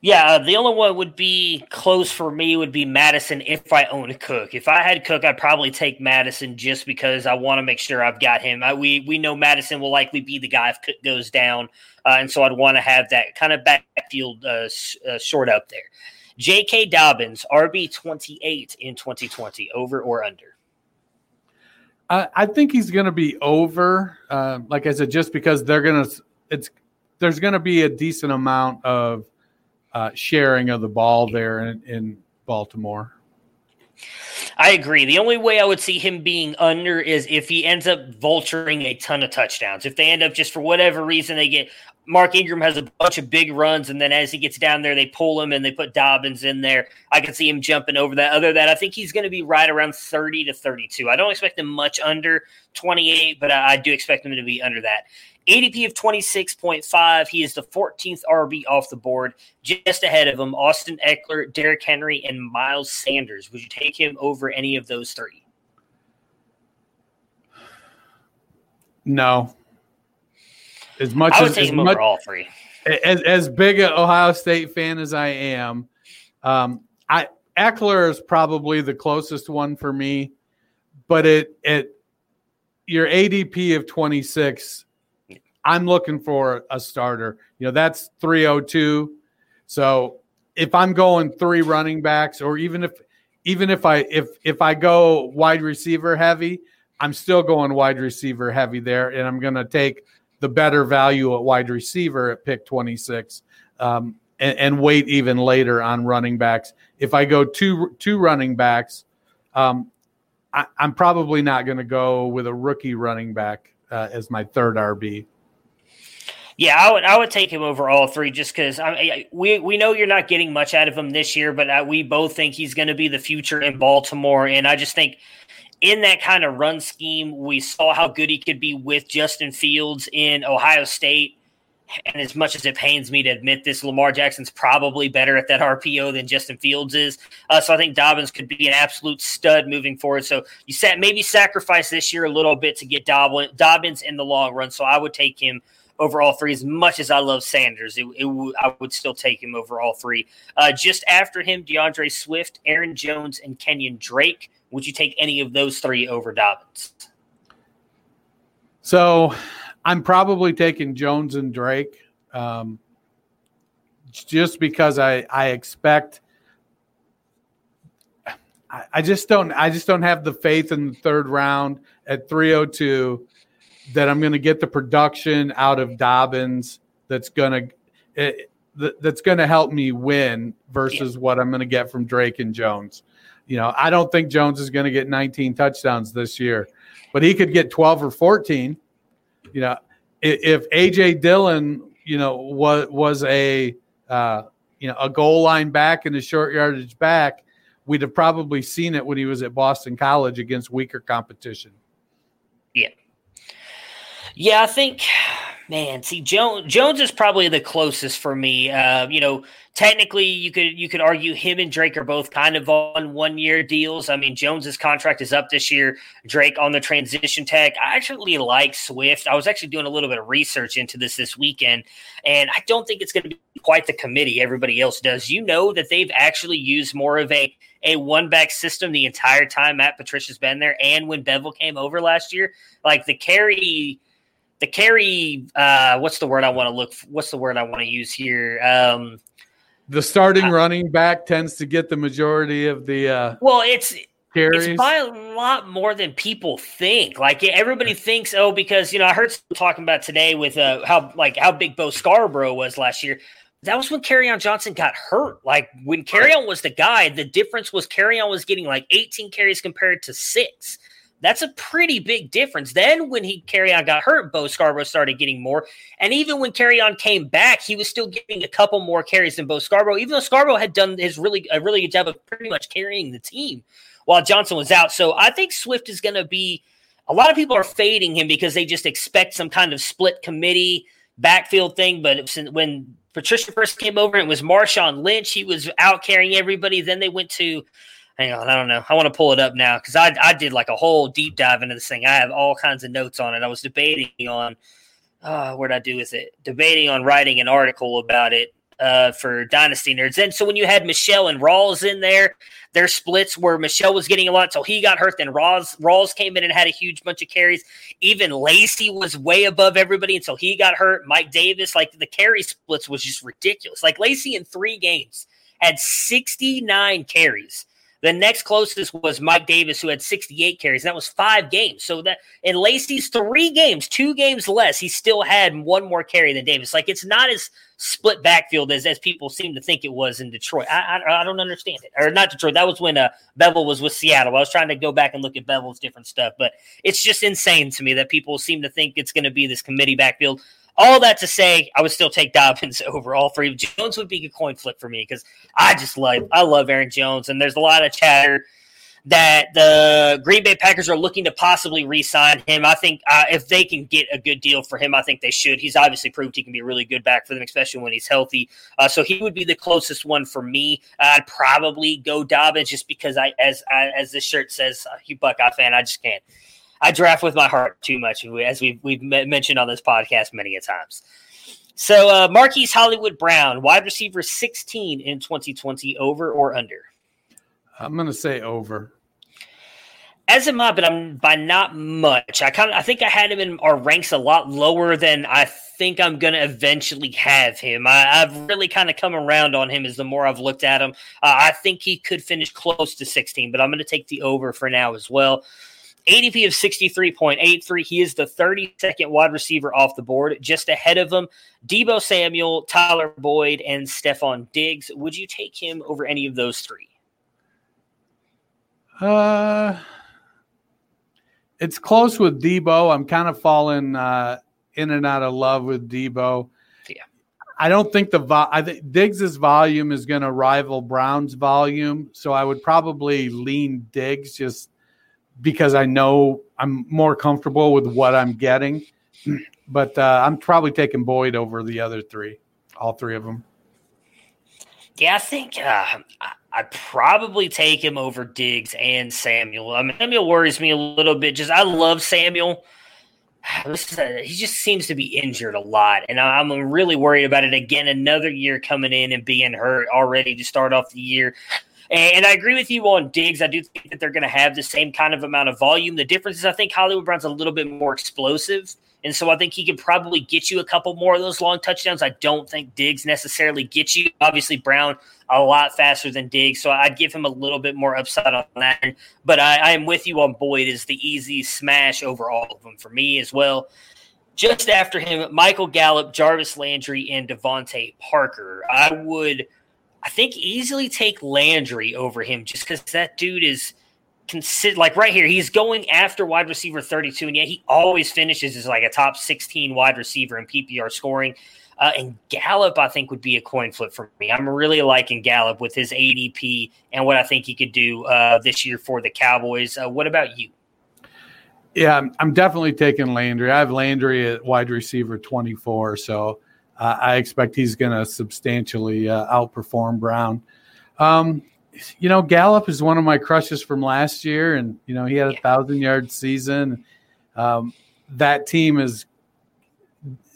Yeah, uh, the only one would be close for me would be Mattison if I owned Cook. If I had Cook, I'd probably take Mattison just because I want to make sure I've got him. I, we we know Mattison will likely be the guy if Cook goes down, uh, and so I'd want to have that kind of backfield uh, uh, short up there. J.K. Dobbins, RB twenty eight in twenty twenty, over or under? I think he's going to be over. Uh, like I said, just because they're going to, it's there's going to be a decent amount of uh, sharing of the ball there in, in Baltimore. I agree. The only way I would see him being under is if he ends up vulturing a ton of touchdowns. If they end up just for whatever reason they get Mark Ingram has a bunch of big runs, and then as he gets down there, they pull him and they put Dobbins in there. I can see him jumping over that. Other than that, I think he's going to be right around 30 to 32. I don't expect him much under 28, but I, I do expect him to be under that. ADP of 26.5. He is the 14th RB off the board. Just ahead of him, Austin Ekeler, Derrick Henry, and Miles Sanders. Would you take him over any of those three? No. As much I would as, take as him much, over all three. As, as big an Ohio State fan as I am, um, I Ekeler is probably the closest one for me, but it it your ADP of 26 I'm looking for a starter. You know, that's 302. So if I'm going three running backs, or even if even if I if if I go wide receiver heavy, I'm still going wide receiver heavy there, and I'm going to take the better value at wide receiver at pick 26, um, and, and, wait even later on running backs. If I go two two running backs, um, I, am probably not going to go with a rookie running back uh, as my third RB. Yeah, I would I would take him over all three just because we we know you're not getting much out of him this year, but I, we both think he's going to be the future in Baltimore, and I just think in that kind of run scheme, we saw how good he could be with Justin Fields in Ohio State. And as much as it pains me to admit this, Lamar Jackson's probably better at that RPO than Justin Fields is. Uh, so I think Dobbins could be an absolute stud moving forward. So you said maybe sacrifice this year a little bit to get Dobbins in the long run. So I would take him over all three. As much as I love Sanders, it, it I would still take him over all three. Uh, just after him, DeAndre Swift, Aaron Jones, and Kenyon Drake. Would you take any of those three over Dobbins? So I'm probably taking Jones and Drake um, just because I, I expect. I just don't. I just don't have the faith in the third round at 302 that I'm going to get the production out of Dobbins that's going to that's going to help me win versus yeah. what I'm going to get from Drake and Jones. You know, I don't think Jones is going to get 19 touchdowns this year, but he could get 12 or 14. You know, if AJ Dillon you know, was was a uh, you know a goal line back and a short yardage back, we'd have probably seen it when he was at Boston College against weaker competition. Yeah, I think Man, see, Jones Jones is probably the closest for me. Uh, you know, technically, you could you could argue him and Drake are both kind of on one year deals. I mean, Jones's contract is up this year. Drake on the transition tag. I actually like Swift. I was actually doing a little bit of research into this this weekend, and I don't think it's going to be quite the committee everybody else does. You know that they've actually used more of a a one back system the entire time Matt Patricia's been there, and when Bevell came over last year, like the carry the carry uh what's the word i want to look for? what's the word i want to use here um the starting running back tends to get the majority of the uh well it's carries. It's by a lot more than people think. Like everybody thinks, oh, because you know, I heard talking about today with uh, how like how big Bo Scarborough was last year. That was when Kerryon Johnson got hurt. Like when Kerryon was the guy, the difference was Kerryon was getting like 18 carries compared to six. That's a pretty big difference. Then when he Kerryon got hurt, Bo Scarborough started getting more. And even when Kerryon came back, he was still getting a couple more carries than Bo Scarborough, even though Scarborough had done his really a really good job of pretty much carrying the team while Johnson was out. So I think Swift is going to be a lot of people are fading him because they just expect some kind of split committee backfield thing. But when Patricia first came over, it was Marshawn Lynch. He was out carrying everybody. Then they went to hang on, I don't know. I want to pull it up now because I, I did like a whole deep dive into this thing. I have all kinds of notes on it. I was debating on uh, what I do with it, debating on writing an article about it uh, for Dynasty Nerds. And so when you had Michelle and Rawls in there, their splits where Michelle was getting a lot, so he got hurt. Then Rawls Rawls came in and had a huge bunch of carries. Even Lacy was way above everybody until he got hurt. Mike Davis, like the carry splits was just ridiculous. Like Lacy in three games had 69 carries. The next closest was Mike Davis, who had 68 carries. That was five games. So that in Lacy's three games, two games less, he still had one more carry than Davis. Like it's not as split backfield as, as people seem to think it was in Detroit. I, I, I don't understand it. Or not Detroit. That was when uh, Bevell was with Seattle. I was trying to go back and look at Bevell's different stuff, but it's just insane to me that people seem to think it's going to be this committee backfield. All that to say, I would still take Dobbins over all three. Jones would be a coin flip for me because I just love I love Aaron Jones, and there's a lot of chatter that the Green Bay Packers are looking to possibly re-sign him. I think uh, if they can get a good deal for him, I think they should. He's obviously proved he can be a really good back for them, especially when he's healthy. Uh, so he would be the closest one for me. I'd probably go Dobbins just because I, as I, as this shirt says, uh, you Buckeye fan, I just can't. I draft with my heart too much, as we've we've mentioned on this podcast many a times. So uh, Marquise Hollywood Brown, wide receiver 16 in 2020, over or under? I'm going to say over. As am I, but I'm by not much. I kind of I think I had him in our ranks a lot lower than I think I'm going to eventually have him. I, have really kind of come around on him as the more I've looked at him. Uh, I think he could finish close to 16, but I'm going to take the over for now as well. ADP of 63.83. He is the 32nd wide receiver off the board, just ahead of him. Deebo Samuel, Tyler Boyd, and Stefon Diggs. Would you take him over any of those three? Uh, it's close with Deebo. I'm kind of falling uh, in and out of love with Deebo. Yeah. I don't think the vo- I think Diggs's volume is going to rival Brown's volume, so I would probably lean Diggs just because I know I'm more comfortable with what I'm getting. But uh, I'm probably taking Boyd over the other three, all three of them. Yeah, I think uh, I'd probably take him over Diggs and Samuel. I mean, Samuel worries me a little bit. Just I love Samuel. He just seems to be injured a lot, and I'm really worried about it again. Another year coming in and being hurt already to start off the year. And I agree with you on Diggs. I do think that they're going to have the same kind of amount of volume. The difference is I think Hollywood Brown's a little bit more explosive. And so I think he can probably get you a couple more of those long touchdowns. I don't think Diggs necessarily gets you. Obviously, Brown a lot faster than Diggs. So I'd give him a little bit more upside on that. But I, I am with you on Boyd is the easy smash over all of them for me as well. Just after him, Michael Gallup, Jarvis Landry, and DeVante Parker. I would – I think easily take Landry over him just because that dude is consider like right here, he's going after wide receiver 32, and yet he always finishes as like a top 16 wide receiver in PPR scoring. Uh, and Gallup, I think, would be a coin flip for me. I'm really liking Gallup with his ADP and what I think he could do uh, this year for the Cowboys. Uh, what about you? Yeah, I'm, I'm, definitely taking Landry. I have Landry at wide receiver 24, so uh, I expect he's going to substantially uh, outperform Brown. Um, you know, Gallup is one of my crushes from last year, and you know he had a thousand yard season. Um, that team is,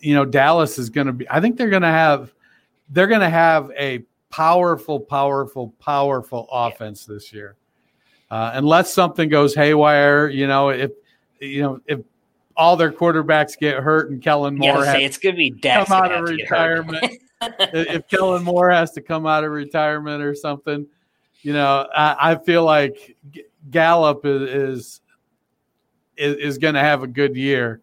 you know, Dallas is going to be. I think they're going to have, they're going to have a powerful, powerful, powerful offense yeah. this year. Uh, unless something goes haywire, you know, if you know if all their quarterbacks get hurt and Kellen Moore yeah, it's going to be come out of retirement. if Kellen Moore has to come out of retirement or something, you know, I, I feel like Gallup is is, is going to have a good year.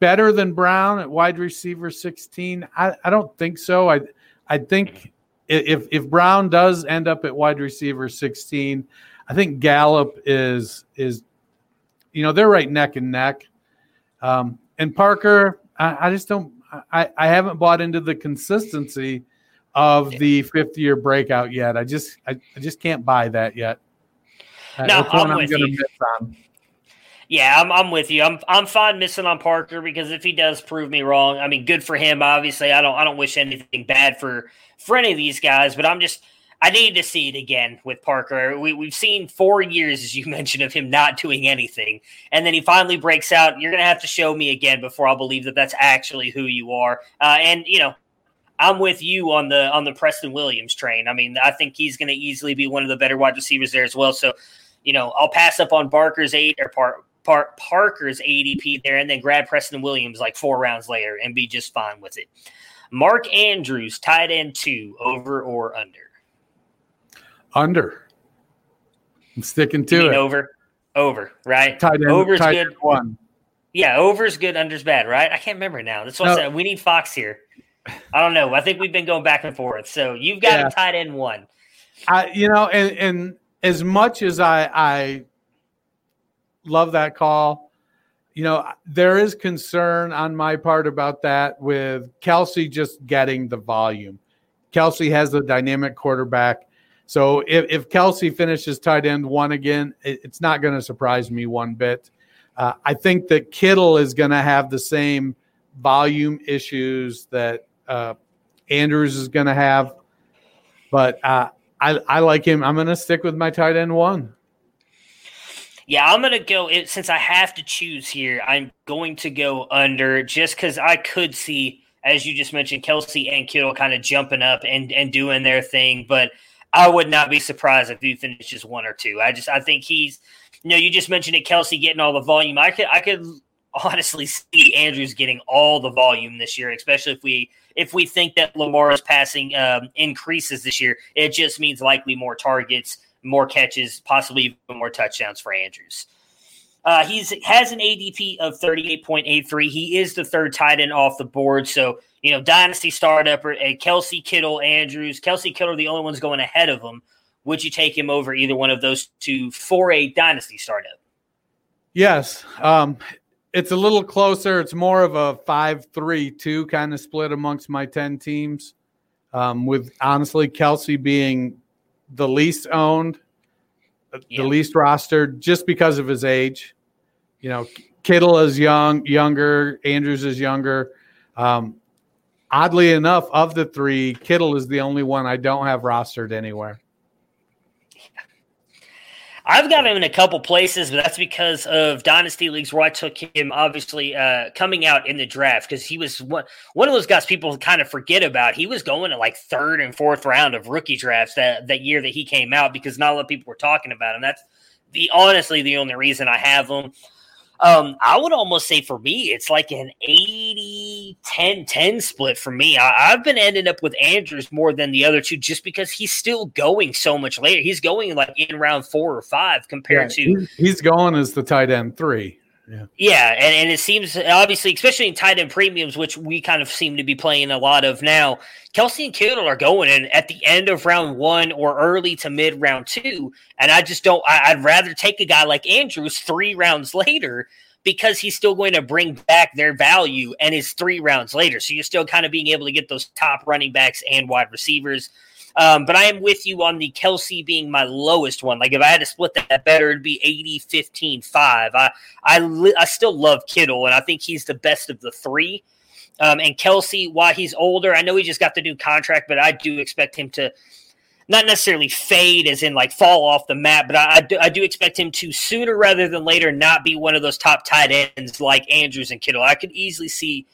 Better than Brown at wide receiver 16? I, I don't think so. I I think if if Brown does end up at wide receiver 16, I think Gallup is is you know they're right neck and neck. Um, and Parker, I, I just don't. I, I haven't bought into the consistency of the fifth year breakout yet. I just I, I just can't buy that yet. Uh, no, I'm, I'm with you. Yeah, I'm, I'm with you. I'm I'm fine missing on Parker because if he does prove me wrong, I mean, good for him. Obviously, I don't I don't wish anything bad for for any of these guys, but I'm just I need to see it again with Parker. We, we've seen four years, as you mentioned, of him not doing anything, and then he finally breaks out. You're going to have to show me again before I'll believe that that's actually who you are. Uh, and you know, I'm with you on the on the Preston Williams train. I mean, I think he's going to easily be one of the better wide receivers there as well. So, you know, I'll pass up on Barker's eight or Par- Par- Parker's ADP there, and then grab Preston Williams like four rounds later and be just fine with it. Mark Andrews, tight end two, over or under? Under. I'm sticking to it. Over, over, right? Tight end, Over's tight good. One. Yeah, over's good, under's bad, right? I can't remember now. That's what no. I said. We need Fox here. I don't know. I think we've been going back and forth. So you've got yeah. a tight end one. I, you know, and, and as much as I, I love that call, you know, there is concern on my part about that with Kelce just getting the volume. Kelce has a dynamic quarterback. So if, if Kelce finishes tight end one again, it, it's not going to surprise me one bit. Uh, I think that Kittle is going to have the same volume issues that uh, Andrews is going to have. But uh, I, I like him. I'm going to stick with my tight end one. Yeah, I'm going to go. Since I have to choose here, I'm going to go under just because I could see, as you just mentioned, Kelce and Kittle kind of jumping up and, and doing their thing. But I would not be surprised if he finishes one or two. I just I think he's you know, you just mentioned it, Kelce getting all the volume. I could I could honestly see Andrews getting all the volume this year, especially if we if we think that Lamar's passing um, increases this year. It just means likely more targets, more catches, possibly even more touchdowns for Andrews. Uh, he's has an ADP of 38.83. He is the third tight end off the board. So, you know, dynasty startup or a Kelce Kittle Andrews. Kelce Kittle are the only ones going ahead of him. Would you take him over either one of those two for a dynasty startup? Yes. Um, it's a little closer. It's more of a five-three-two kind of split amongst my 10 teams. Um, with honestly, Kelce being the least owned, yeah. the least rostered, just because of his age. You know, Kittle is young, younger. Andrews is younger. Um, oddly enough, of the three, Kittle is the only one I don't have rostered anywhere. I've got him in a couple places, but that's because of dynasty leagues where I took him. Obviously, uh, coming out in the draft because he was one one of those guys people kind of forget about. He was going to like third and fourth round of rookie drafts that that year that he came out because not a lot of people were talking about him. That's the honestly the only reason I have him. Um, I would almost say for me, it's like an 80 10 10 split for me. I, have been ending up with Andrews more than the other two just because he's still going so much later. He's going like in round four or five compared yeah, to. He's going as the tight end three. Yeah, yeah and, and it seems obviously, especially in tight end premiums, which we kind of seem to be playing a lot of now. Kelce and Kittle are going in at the end of round one or early to mid round two, and I just don't. I, I'd rather take a guy like Andrews three rounds later because he's still going to bring back their value and is three rounds later. So you're still kind of being able to get those top running backs and wide receivers. Um, but I am with you on the Kelce being my lowest one. Like if I had to split that better, it'd be 80, 15, 5. I, I, li- I still love Kittle, and I think he's the best of the three. Um, and Kelce, while he's older, I know he just got the new contract, but I do expect him to not necessarily fade as in like fall off the map, but I, I, do, I do expect him to sooner rather than later not be one of those top tight ends like Andrews and Kittle. I could easily see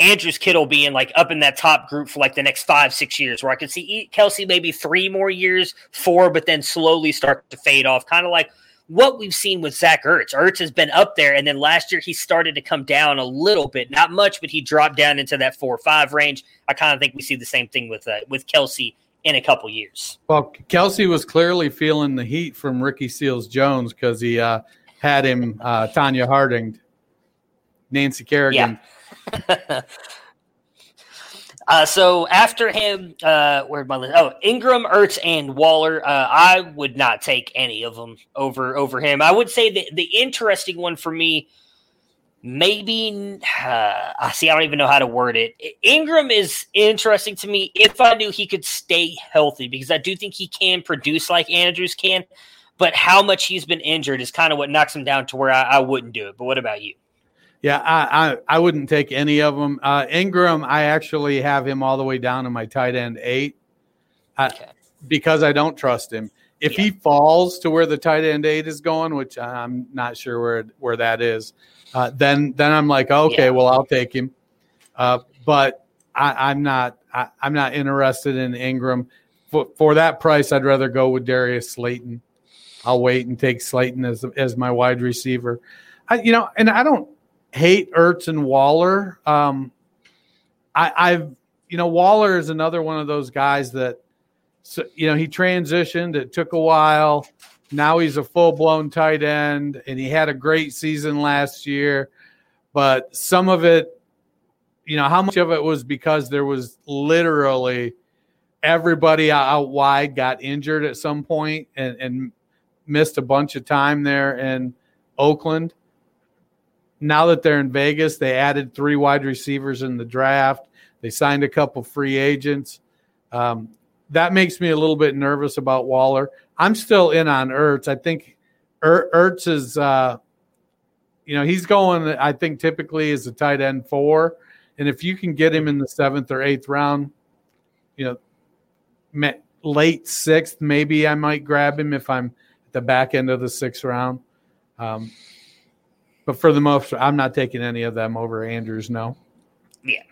Andrews Kittle being like up in that top group for like the next five, six years, where I could see Kelce maybe three more years, four, but then slowly start to fade off, kind of like what we've seen with Zach Ertz. Ertz has been up there, and then last year he started to come down a little bit, not much, but he dropped down into that four or five range. I kind of think we see the same thing with uh, with Kelce in a couple years. Well, Kelce was clearly feeling the heat from Ricky Seals Jones because he uh, had him uh, Tonya Harding, Nancy Kerrigan. Yeah uh, so after him, uh, where my list? Oh, Engram, Ertz, and Waller. Uh, I would not take any of them over over him. I would say the the interesting one for me, maybe. Uh, I see. I don't even know how to word it. Engram is interesting to me if I knew he could stay healthy because I do think he can produce like Andrews can. But how much he's been injured is kind of what knocks him down to where I, I wouldn't do it. But what about you? Yeah, I, I, I wouldn't take any of them. Uh, Engram, I actually have him all the way down to my tight end eight, okay. because I don't trust him. If yeah. he falls to where the tight end eight is going, which I'm not sure where where that is, uh, then then I'm like, okay, yeah. well I'll take him. Uh, but I, am not I, am not interested in Engram for, for that price. I'd rather go with Darius Slayton. I'll wait and take Slayton as as my wide receiver. I, you know, and I don't hate Ertz and Waller. Um, I, I've you know Waller is another one of those guys that so, you know he transitioned. It took a while. Now he's a full blown tight end, and he had a great season last year. But some of it, you know, how much of it was because there was literally everybody out wide got injured at some point and, and missed a bunch of time there in Oakland now that they're in Vegas, they added three wide receivers in the draft. They signed a couple free agents. Um, that makes me a little bit nervous about Waller. I'm still in on Ertz. I think er- Ertz is, uh, you know, he's going. I think typically is a tight end four, and if you can get him in the seventh or eighth round, you know, late sixth, maybe I might grab him if I'm at the back end of the sixth round. Um, but for the most, I'm not taking any of them over Andrews. No. Yeah.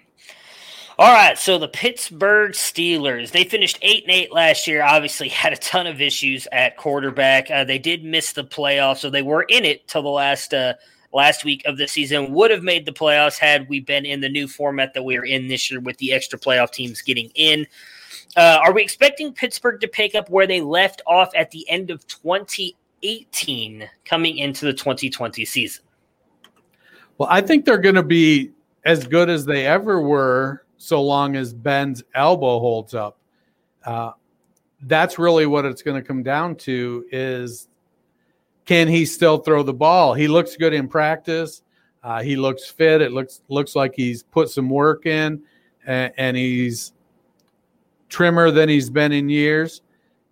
All right, so the Pittsburgh Steelers, they finished 8 and 8 last year. Obviously had a ton of issues at quarterback. Uh, they did miss the playoffs, so they were in it till the last uh, last week of the season. Would have made the playoffs had we been in the new format that we are in this year with the extra playoff teams getting in. Uh, are we expecting Pittsburgh to pick up where they left off at the end of 2018 coming into the 2020 season? Well, I think they're going to be as good as they ever were, so long as Ben's elbow holds up. Uh, that's really what it's going to come down to: is can he still throw the ball? He looks good in practice. Uh, he looks fit. It looks looks like he's put some work in, and, and he's trimmer than he's been in years.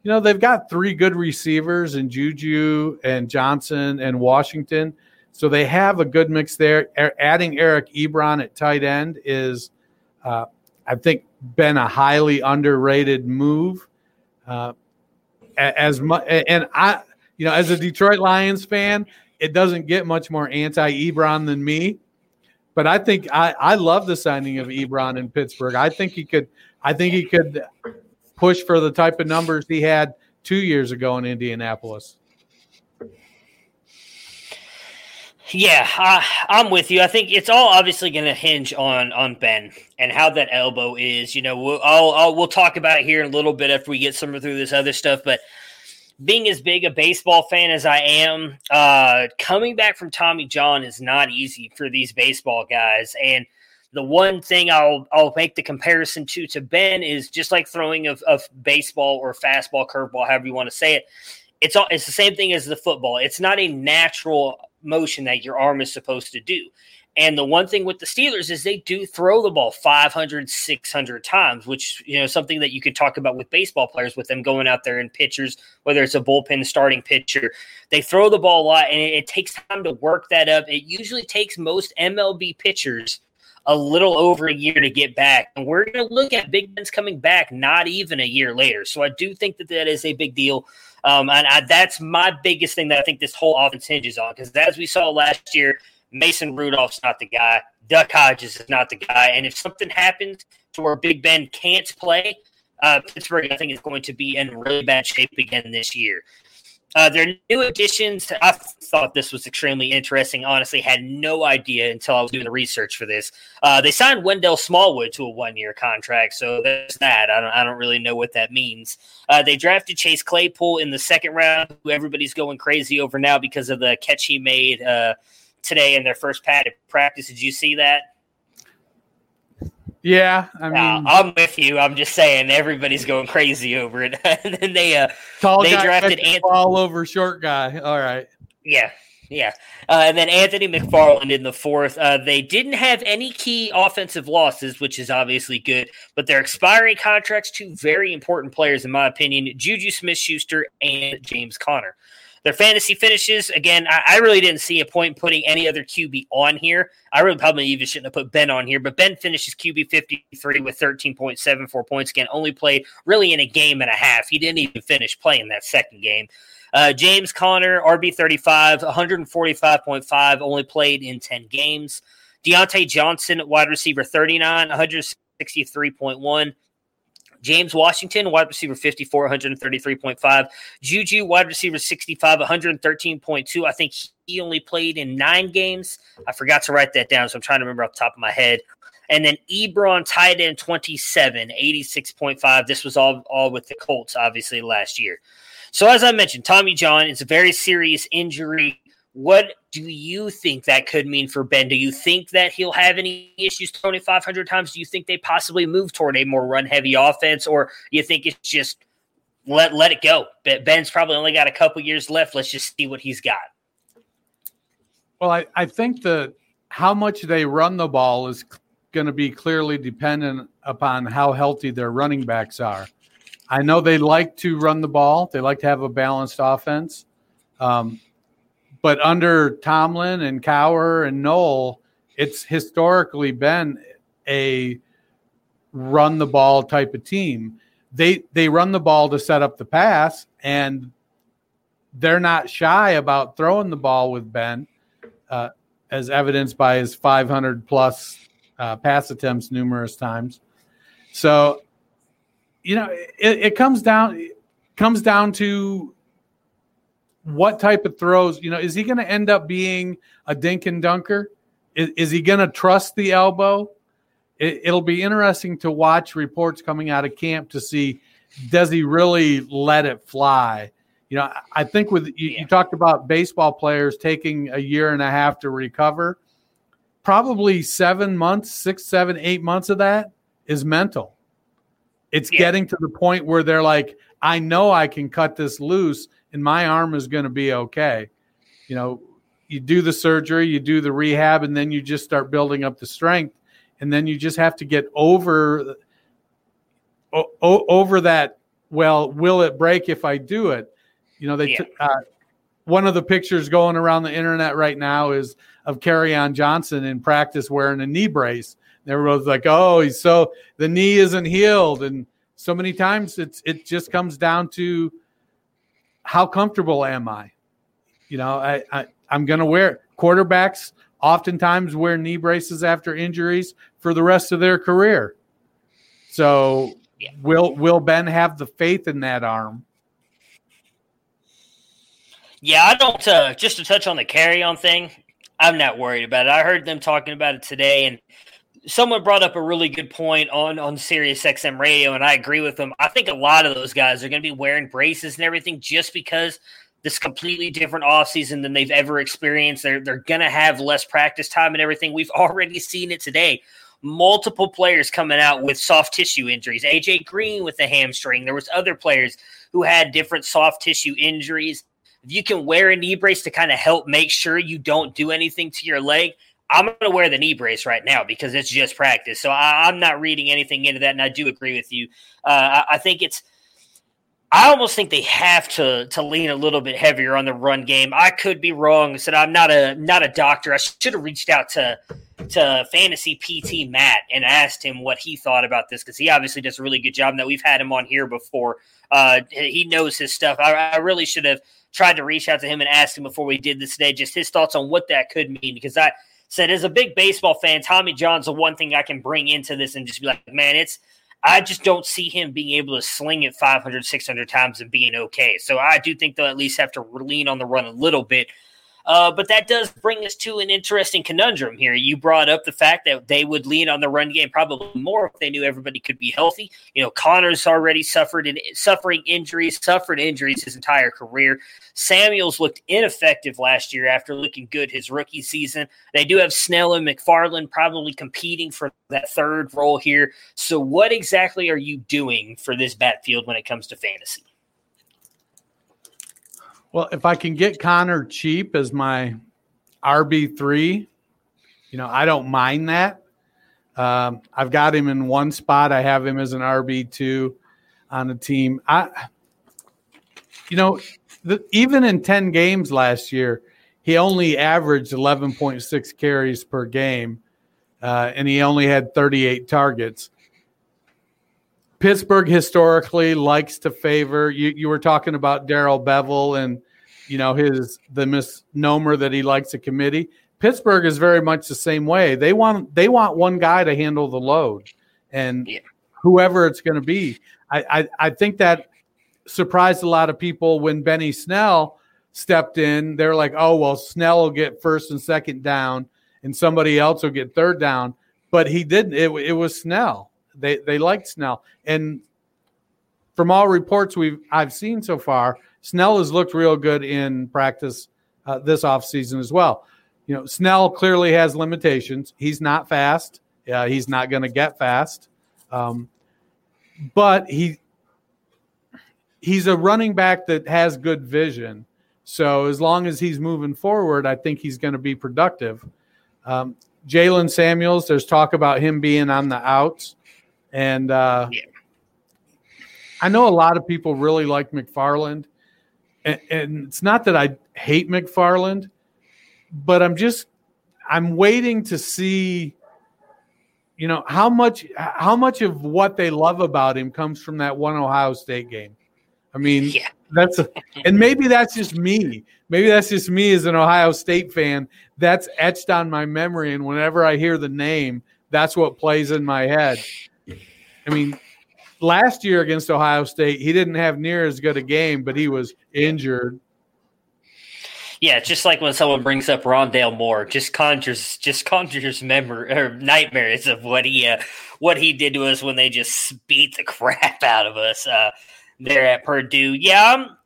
You know, they've got three good receivers in Juju and Johnson and Washington so they have a good mix there. Adding Eric Ebron at tight end is, uh, I think, been a highly underrated move. Uh, as much, and I, you know, as a Detroit Lions fan, it doesn't get much more anti Ebron than me. But I think I, I love the signing of Ebron in Pittsburgh. I think he could, I think he could push for the type of numbers he had two years ago in Indianapolis. Yeah, uh, I'm with you. I think it's all obviously going to hinge on on Ben and how that elbow is. You know, we'll I'll, I'll, we'll talk about it here in a little bit after we get some through this other stuff. But being as big a baseball fan as I am, uh, coming back from Tommy John is not easy for these baseball guys. And the one thing I'll I'll make the comparison to to Ben is just like throwing of, of baseball or fastball, curveball, however you want to say it. It's all it's the same thing as the football. It's not a natural motion that your arm is supposed to do. And the one thing with the Steelers is they do throw the ball 500, 600 times, which, you know, something that you could talk about with baseball players, with them going out there and pitchers, whether it's a bullpen starting pitcher. They throw the ball a lot and it, it takes time to work that up. It usually takes most MLB pitchers a little over a year to get back. And we're going to look at Big Ben's coming back not even a year later. So I do think that that is a big deal. Um, and I, that's my biggest thing that I think this whole offense hinges on. Because as we saw last year, Mason Rudolph's not the guy. Duck Hodges is not the guy. And if something happens to where Big Ben can't play, uh, Pittsburgh, I think, is going to be in really bad shape again this year. Uh, their new additions, I thought this was extremely interesting. Honestly, had no idea until I was doing the research for this. Uh, they signed Wendell Smallwood to a one-year contract, so that's that. I don't, I don't really know what that means. Uh, they drafted Chase Claypool in the second round, who everybody's going crazy over now because of the catch he made uh, today in their first pad practice. Did you see that? Yeah, I mean, uh, I'm with you. I'm just saying everybody's going crazy over it. and then they uh, tall they drafted Anthony all over short guy. All right. Yeah, yeah. Uh, and then Anthony McFarland in the fourth. Uh, they didn't have any key offensive losses, which is obviously good, but they're expiring contracts to very important players, in my opinion Juju Smith Schuster and James Conner. Their fantasy finishes, again, I, I, really didn't see a point in putting any other QB on here. I really probably even shouldn't have put Ben on here, but Ben finishes QB 53 with 13.74 points. Again, only played really in a game and a half. He didn't even finish playing that second game. Uh, James Conner, RB 35, 145.5, only played in 10 games. Diontae Johnson, wide receiver 39, 163.1. James Washington, wide receiver 54, 133.5. Juju, wide receiver 65, 113.2. I think he only played in nine games. I forgot to write that down, so I'm trying to remember off the top of my head. And then Ebron tight end 27, 86.5. This was all, all with the Colts, obviously, last year. So, as I mentioned, Tommy John is a very serious injury. What do you think that could mean for Ben? Do you think that he'll have any issues throwing 500 times? Do you think they possibly move toward a more run heavy offense, or you think it's just let let it go? Ben's probably only got a couple years left. Let's just see what he's got. Well, I, I think that how much they run the ball is going to be clearly dependent upon how healthy their running backs are. I know they like to run the ball. They like to have a balanced offense. Um, but under Tomlin and Cowher and Noll, it's historically been a run the ball type of team. They they run the ball to set up the pass, and they're not shy about throwing the ball with Ben, uh, as evidenced by his 500 plus uh, pass attempts numerous times. So, you know, it, it comes down it comes down to what type of throws, you know, is he going to end up being a dink and dunker? Is, is he going to trust the elbow? It, will be interesting to watch reports coming out of camp to see does he really let it fly? You know, I think with you, yeah. you talked about baseball players taking a year and a half to recover. Probably seven months, six, seven, eight months of that is mental. It's yeah. getting to the point where they're like, I know I can cut this loose and my arm is going to be okay. You know, you do the surgery, you do the rehab, and then you just start building up the strength, and then you just have to get over o- over that. Well, will it break if I do it? You know, they yeah. t- uh, one of the pictures going around the internet right now is of Kerryon Johnson in practice wearing a knee brace. And everyone's like, "Oh, he's so the knee isn't healed," and so many times it's it just comes down to how comfortable am I? You know, I, I I'm going to wear quarterbacks oftentimes wear knee braces after injuries for the rest of their career. So yeah. will will Ben have the faith in that arm? Yeah, I don't. Uh, just to touch on the Kerryon thing, I'm not worried about it. I heard them talking about it today, and someone brought up a really good point on on Sirius XM radio, and I agree with them. I think a lot of those guys are going to be wearing braces and everything just because this completely different offseason than they've ever experienced. They're they're going to have less practice time and everything. We've already seen it today. Multiple players coming out with soft tissue injuries. AJ Green with the hamstring. There was other players who had different soft tissue injuries. If you can wear a knee brace to kind of help make sure you don't do anything to your leg, I'm going to wear the knee brace right now because it's just practice. So I, am not reading anything into that, and I do agree with you. Uh, I, I, think it's. I almost think they have to to lean a little bit heavier on the run game. I could be wrong. Said I'm not a not a doctor. I should have reached out to to fantasy PT Matt and asked him what he thought about this because he obviously does a really good job. That we've had him on here before. Uh, he knows his stuff. I, I really should have tried to reach out to him and ask him before we did this today, just his thoughts on what that could mean because I said as a big baseball fan, Tommy John's the one thing I can bring into this and just be like, man, it's I just don't see him being able to sling it 500, 600 times and being okay. So I do think they'll at least have to lean on the run a little bit uh, but that does bring us to an interesting conundrum here. You brought up the fact that they would lean on the run game probably more if they knew everybody could be healthy. You know, Conner's already suffered in, suffering injuries, suffered injuries his entire career. Samuels looked ineffective last year after looking good his rookie season. They do have Snell and McFarland probably competing for that third role here. So, what exactly are you doing for this backfield when it comes to fantasy? Well, if I can get Conner cheap as my RB three, you know, I don't mind that. Um, I've got him in one spot. I have him as an RB two on the team. I, you know, the, even in ten games last year, he only averaged eleven point six carries per game, uh, and he only had thirty eight targets. Pittsburgh historically likes to favor you. You were talking about Darrell Bevell and you know his the misnomer that he likes a committee. Pittsburgh is very much the same way. They want they want one guy to handle the load, and yeah. whoever it's going to be. I, I I think that surprised a lot of people when Benny Snell stepped in. They're like, oh well, Snell will get first and second down, and somebody else will get third down. But he didn't. It, it was Snell. They they liked Snell, and from all reports we've I've seen so far, Snell has looked real good in practice uh, this offseason as well. You know, Snell clearly has limitations. He's not fast. Uh, he's not going to get fast. Um, but he he's a running back that has good vision. So as long as he's moving forward, I think he's going to be productive. Um, Jaylen Samuels, there's talk about him being on the outs, and uh, yeah. I know a lot of people really like McFarland and, and it's not that I hate McFarland, but I'm just I'm waiting to see you know how much how much of what they love about him comes from that one Ohio State game. I mean, yeah. that's a, and maybe that's just me. Maybe that's just me as an Ohio State fan. That's etched on my memory, and whenever I hear the name, that's what plays in my head. I mean, last year against Ohio State, he didn't have near as good a game, but he was injured. Yeah, just like when someone brings up Rondale Moore, just conjures just conjures memory or nightmares of what he uh, what he did to us when they just beat the crap out of us uh, there at Purdue. Yeah, I'm,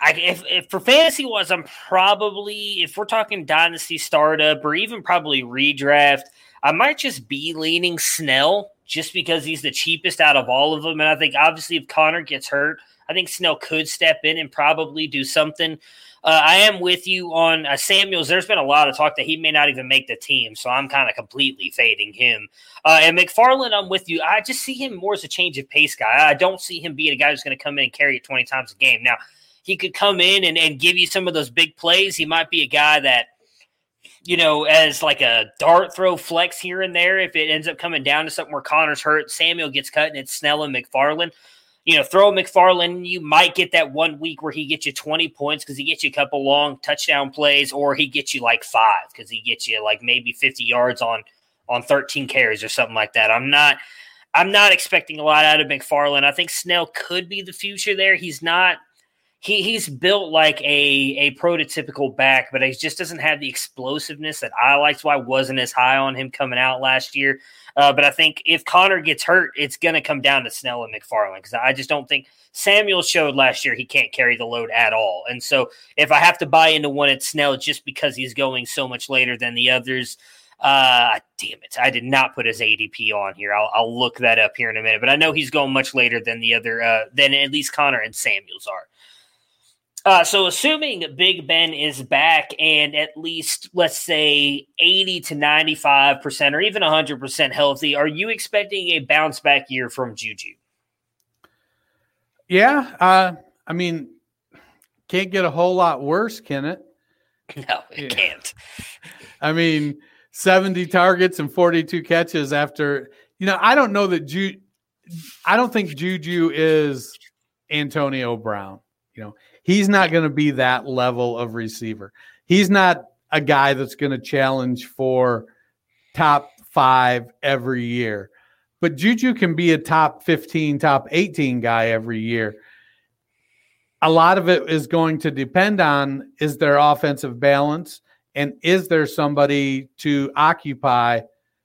I, if, if for fantasy was, I'm probably if we're talking dynasty startup or even probably redraft, I might just be leaning Snell just because he's the cheapest out of all of them. And I think obviously if Conner gets hurt, I think Snell could step in and probably do something. Uh, I am with you on uh, Samuels. There's been a lot of talk that he may not even make the team, so I'm kind of completely fading him. Uh, and McFarland, I'm with you. I just see him more as a change of pace guy. I don't see him being a guy who's going to come in and carry it 20 times a game. Now, he could come in and, and give you some of those big plays. He might be a guy that you know, as like a dart throw flex here and there. If it ends up coming down to something where Conner's hurt, Samuel gets cut, and it's Snell and McFarland. You know, throw McFarland, you might get that one week where he gets you 20 points because he gets you a couple long touchdown plays, or he gets you like five because he gets you like maybe 50 yards on on 13 carries or something like that. I'm not I'm not expecting a lot out of McFarland. I think Snell could be the future there. He's not he he's built like a a prototypical back, but he just doesn't have the explosiveness that I liked. So I wasn't as high on him coming out last year. Uh, but I think if Conner gets hurt, it's going to come down to Snell and McFarland because I just don't think Samuel showed last year he can't carry the load at all. And so if I have to buy into one at Snell just because he's going so much later than the others, uh, damn it. I did not put his ADP on here. I'll, I'll look that up here in a minute, but I know he's going much later than the other, uh, than at least Conner and Samuels are. Uh, so assuming Big Ben is back and at least let's say 80 to 95% or even 100% healthy, are you expecting a bounce back year from Juju? Yeah, uh, I mean, can't get a whole lot worse, can it? No, it yeah. can't. I mean, 70 targets and 42 catches after, you know, I don't know that Ju I don't think Juju is Antonio Brown. You know, he's not going to be that level of receiver. He's not a guy that's going to challenge for top five every year. But Juju can be a top 15, top 18 guy every year. A lot of it is going to depend on is there offensive balance and is there somebody to occupy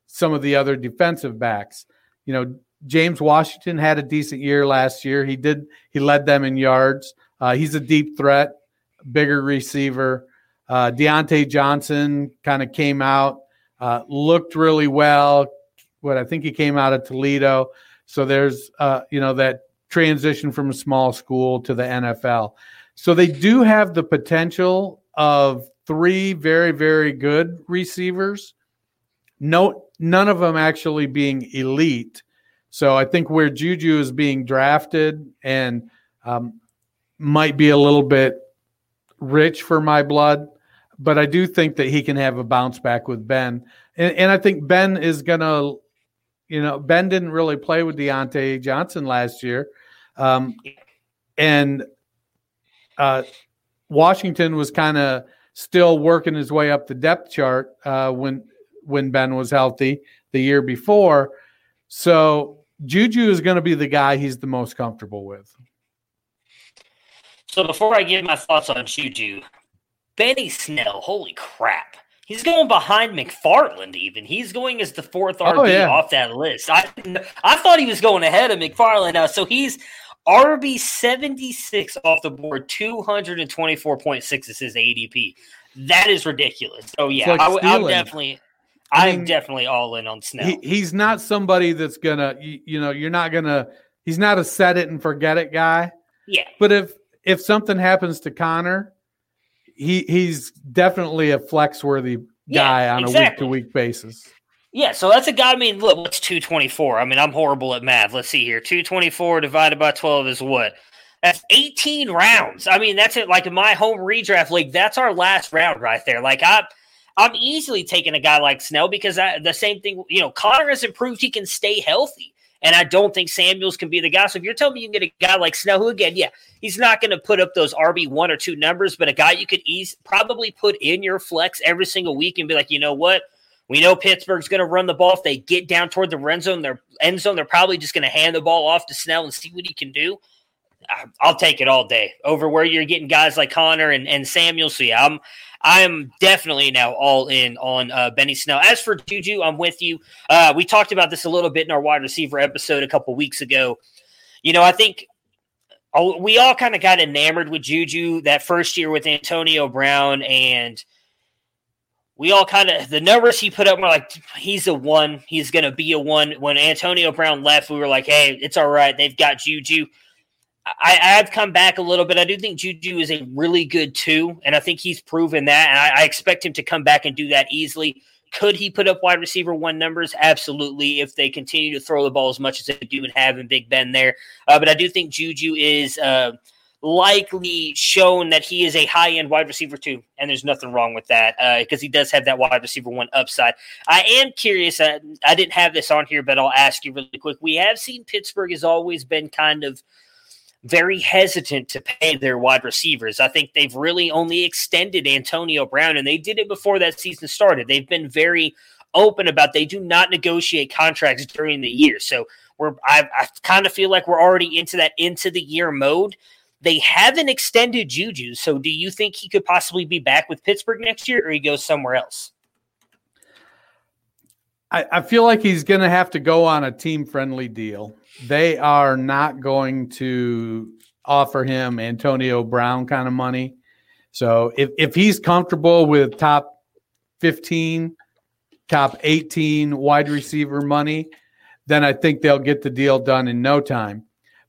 some of the other defensive backs? You know, James Washington had a decent year last year. He did, he led them in yards. Uh, he's a deep threat, bigger receiver. Uh, Diontae Johnson kind of came out, uh, looked really well. What I think he came out of Toledo. So there's, uh, you know, that transition from a small school to the NFL. So they do have the potential of three very, very good receivers. No, none of them actually being elite. So I think where Juju is being drafted and um, might be a little bit rich for my blood, but I do think that he can have a bounce back with Ben. And, and I think Ben is going to, you know, Ben didn't really play with Diontae Johnson last year. Um, and uh, Washington was kind of still working his way up the depth chart uh, when when Ben was healthy the year before. So Juju is going to be the guy he's the most comfortable with. So before I give my thoughts on Juju, Benny Snell, holy crap. He's going behind McFarland, even. He's going as the fourth RB oh, yeah. off that list. I I thought he was going ahead of McFarland now. So he's RB 76 off the board, 224.6 is his ADP. That is ridiculous. So yeah, like I, am definitely I am definitely all in on Snell. He, he's not somebody that's gonna you, you know, you're not gonna he's not a set it and forget it guy. Yeah. But if if something happens to Conner, he he's definitely a flex worthy guy yeah, on exactly. a week to week basis. Yeah, so that's a guy. I mean, look, what's two twenty four? I mean, I'm horrible at math. Let's see here. Two twenty four divided by twelve is what? That's 18 rounds. I mean, that's it. Like in my home redraft league, that's our last round right there. Like I, I'm easily taking a guy like Snell because I, the same thing. You know, Conner has improved. He can stay healthy. And I don't think Samuels can be the guy. So if you're telling me you can get a guy like Snell, who again, yeah, he's not going to put up those RB one or two numbers, but a guy you could ease probably put in your flex every single week and be like, you know what? We know Pittsburgh's going to run the ball. If they get down toward the red zone, their end zone, they're probably just going to hand the ball off to Snell and see what he can do. I'll take it all day over where you're getting guys like Conner and, and Samuel. So yeah, I'm I'm definitely now all in on uh, Benny Snell. As for Juju, I'm with you. Uh, we talked about this a little bit in our wide receiver episode a couple weeks ago. You know, I think we all kind of got enamored with Juju that first year with Antonio Brown, and we all kind of the numbers he put up were like he's a one, he's going to be a one. When Antonio Brown left, we were like, hey, it's all right, they've got Juju. I, have come back a little bit. I do think Juju is a really good two, and I think he's proven that. And I, I, expect him to come back and do that easily. Could he put up wide receiver one numbers? Absolutely, if they continue to throw the ball as much as they do and have in Big Ben there. Uh, but I do think Juju is uh, likely shown that he is a high end wide receiver two, and there's nothing wrong with that because uh, he does have that wide receiver one upside. I am curious. Uh, I didn't have this on here, but I'll ask you really quick. We have seen Pittsburgh has always been kind of very hesitant to pay their wide receivers. I think they've really only extended Antonio Brown, and they did it before that season started. They've been very open about they do not negotiate contracts during the year. So we're I, I kind of feel like we're already into that into the year mode. They haven't extended Juju, so do you think he could possibly be back with Pittsburgh next year, or he goes somewhere else? I, I feel like he's going to have to go on a team friendly deal. They are not going to offer him Antonio Brown kind of money. So if, if he's comfortable with top 15, top 18 wide receiver money, then I think they'll get the deal done in no time.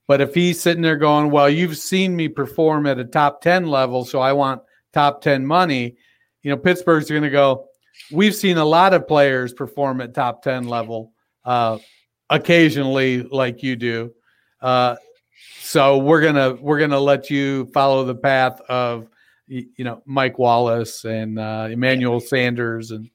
But if he's sitting there going, well, you've seen me perform at a top 10 level, so I want top 10 money, you know, Pittsburgh's going to go, we've seen a lot of players perform at top 10 level uh, occasionally like you do. Uh, so we're going to we're to let you follow the path of you know Mike Wallace and uh, Emmanuel Sanders and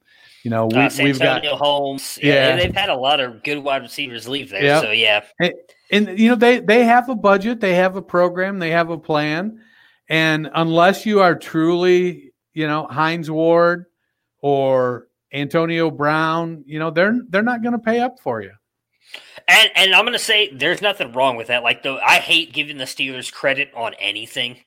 you know, we, uh, we've got Holmes. Yeah, yeah, they've had a lot of good wide receivers leave there. Yep. So yeah, and, and, you know they they have a budget, they have a program, they have a plan, and unless you are truly, you know, Hines Ward or Antonio Brown, you know, they're they're not going to pay up for you. And and I'm to say there's nothing wrong with that. Like the I hate giving the Steelers credit on anything.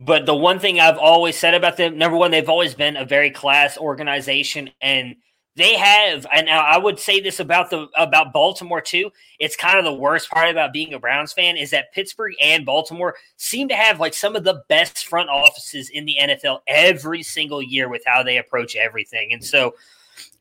But the one thing I've always said about them, number one, they've always been a very class organization, and they have. And I would say this about the about Baltimore too. It's kind of the worst part about being a Browns fan is that Pittsburgh and Baltimore seem to have like some of the best front offices in the NFL every single year with how they approach everything. And so,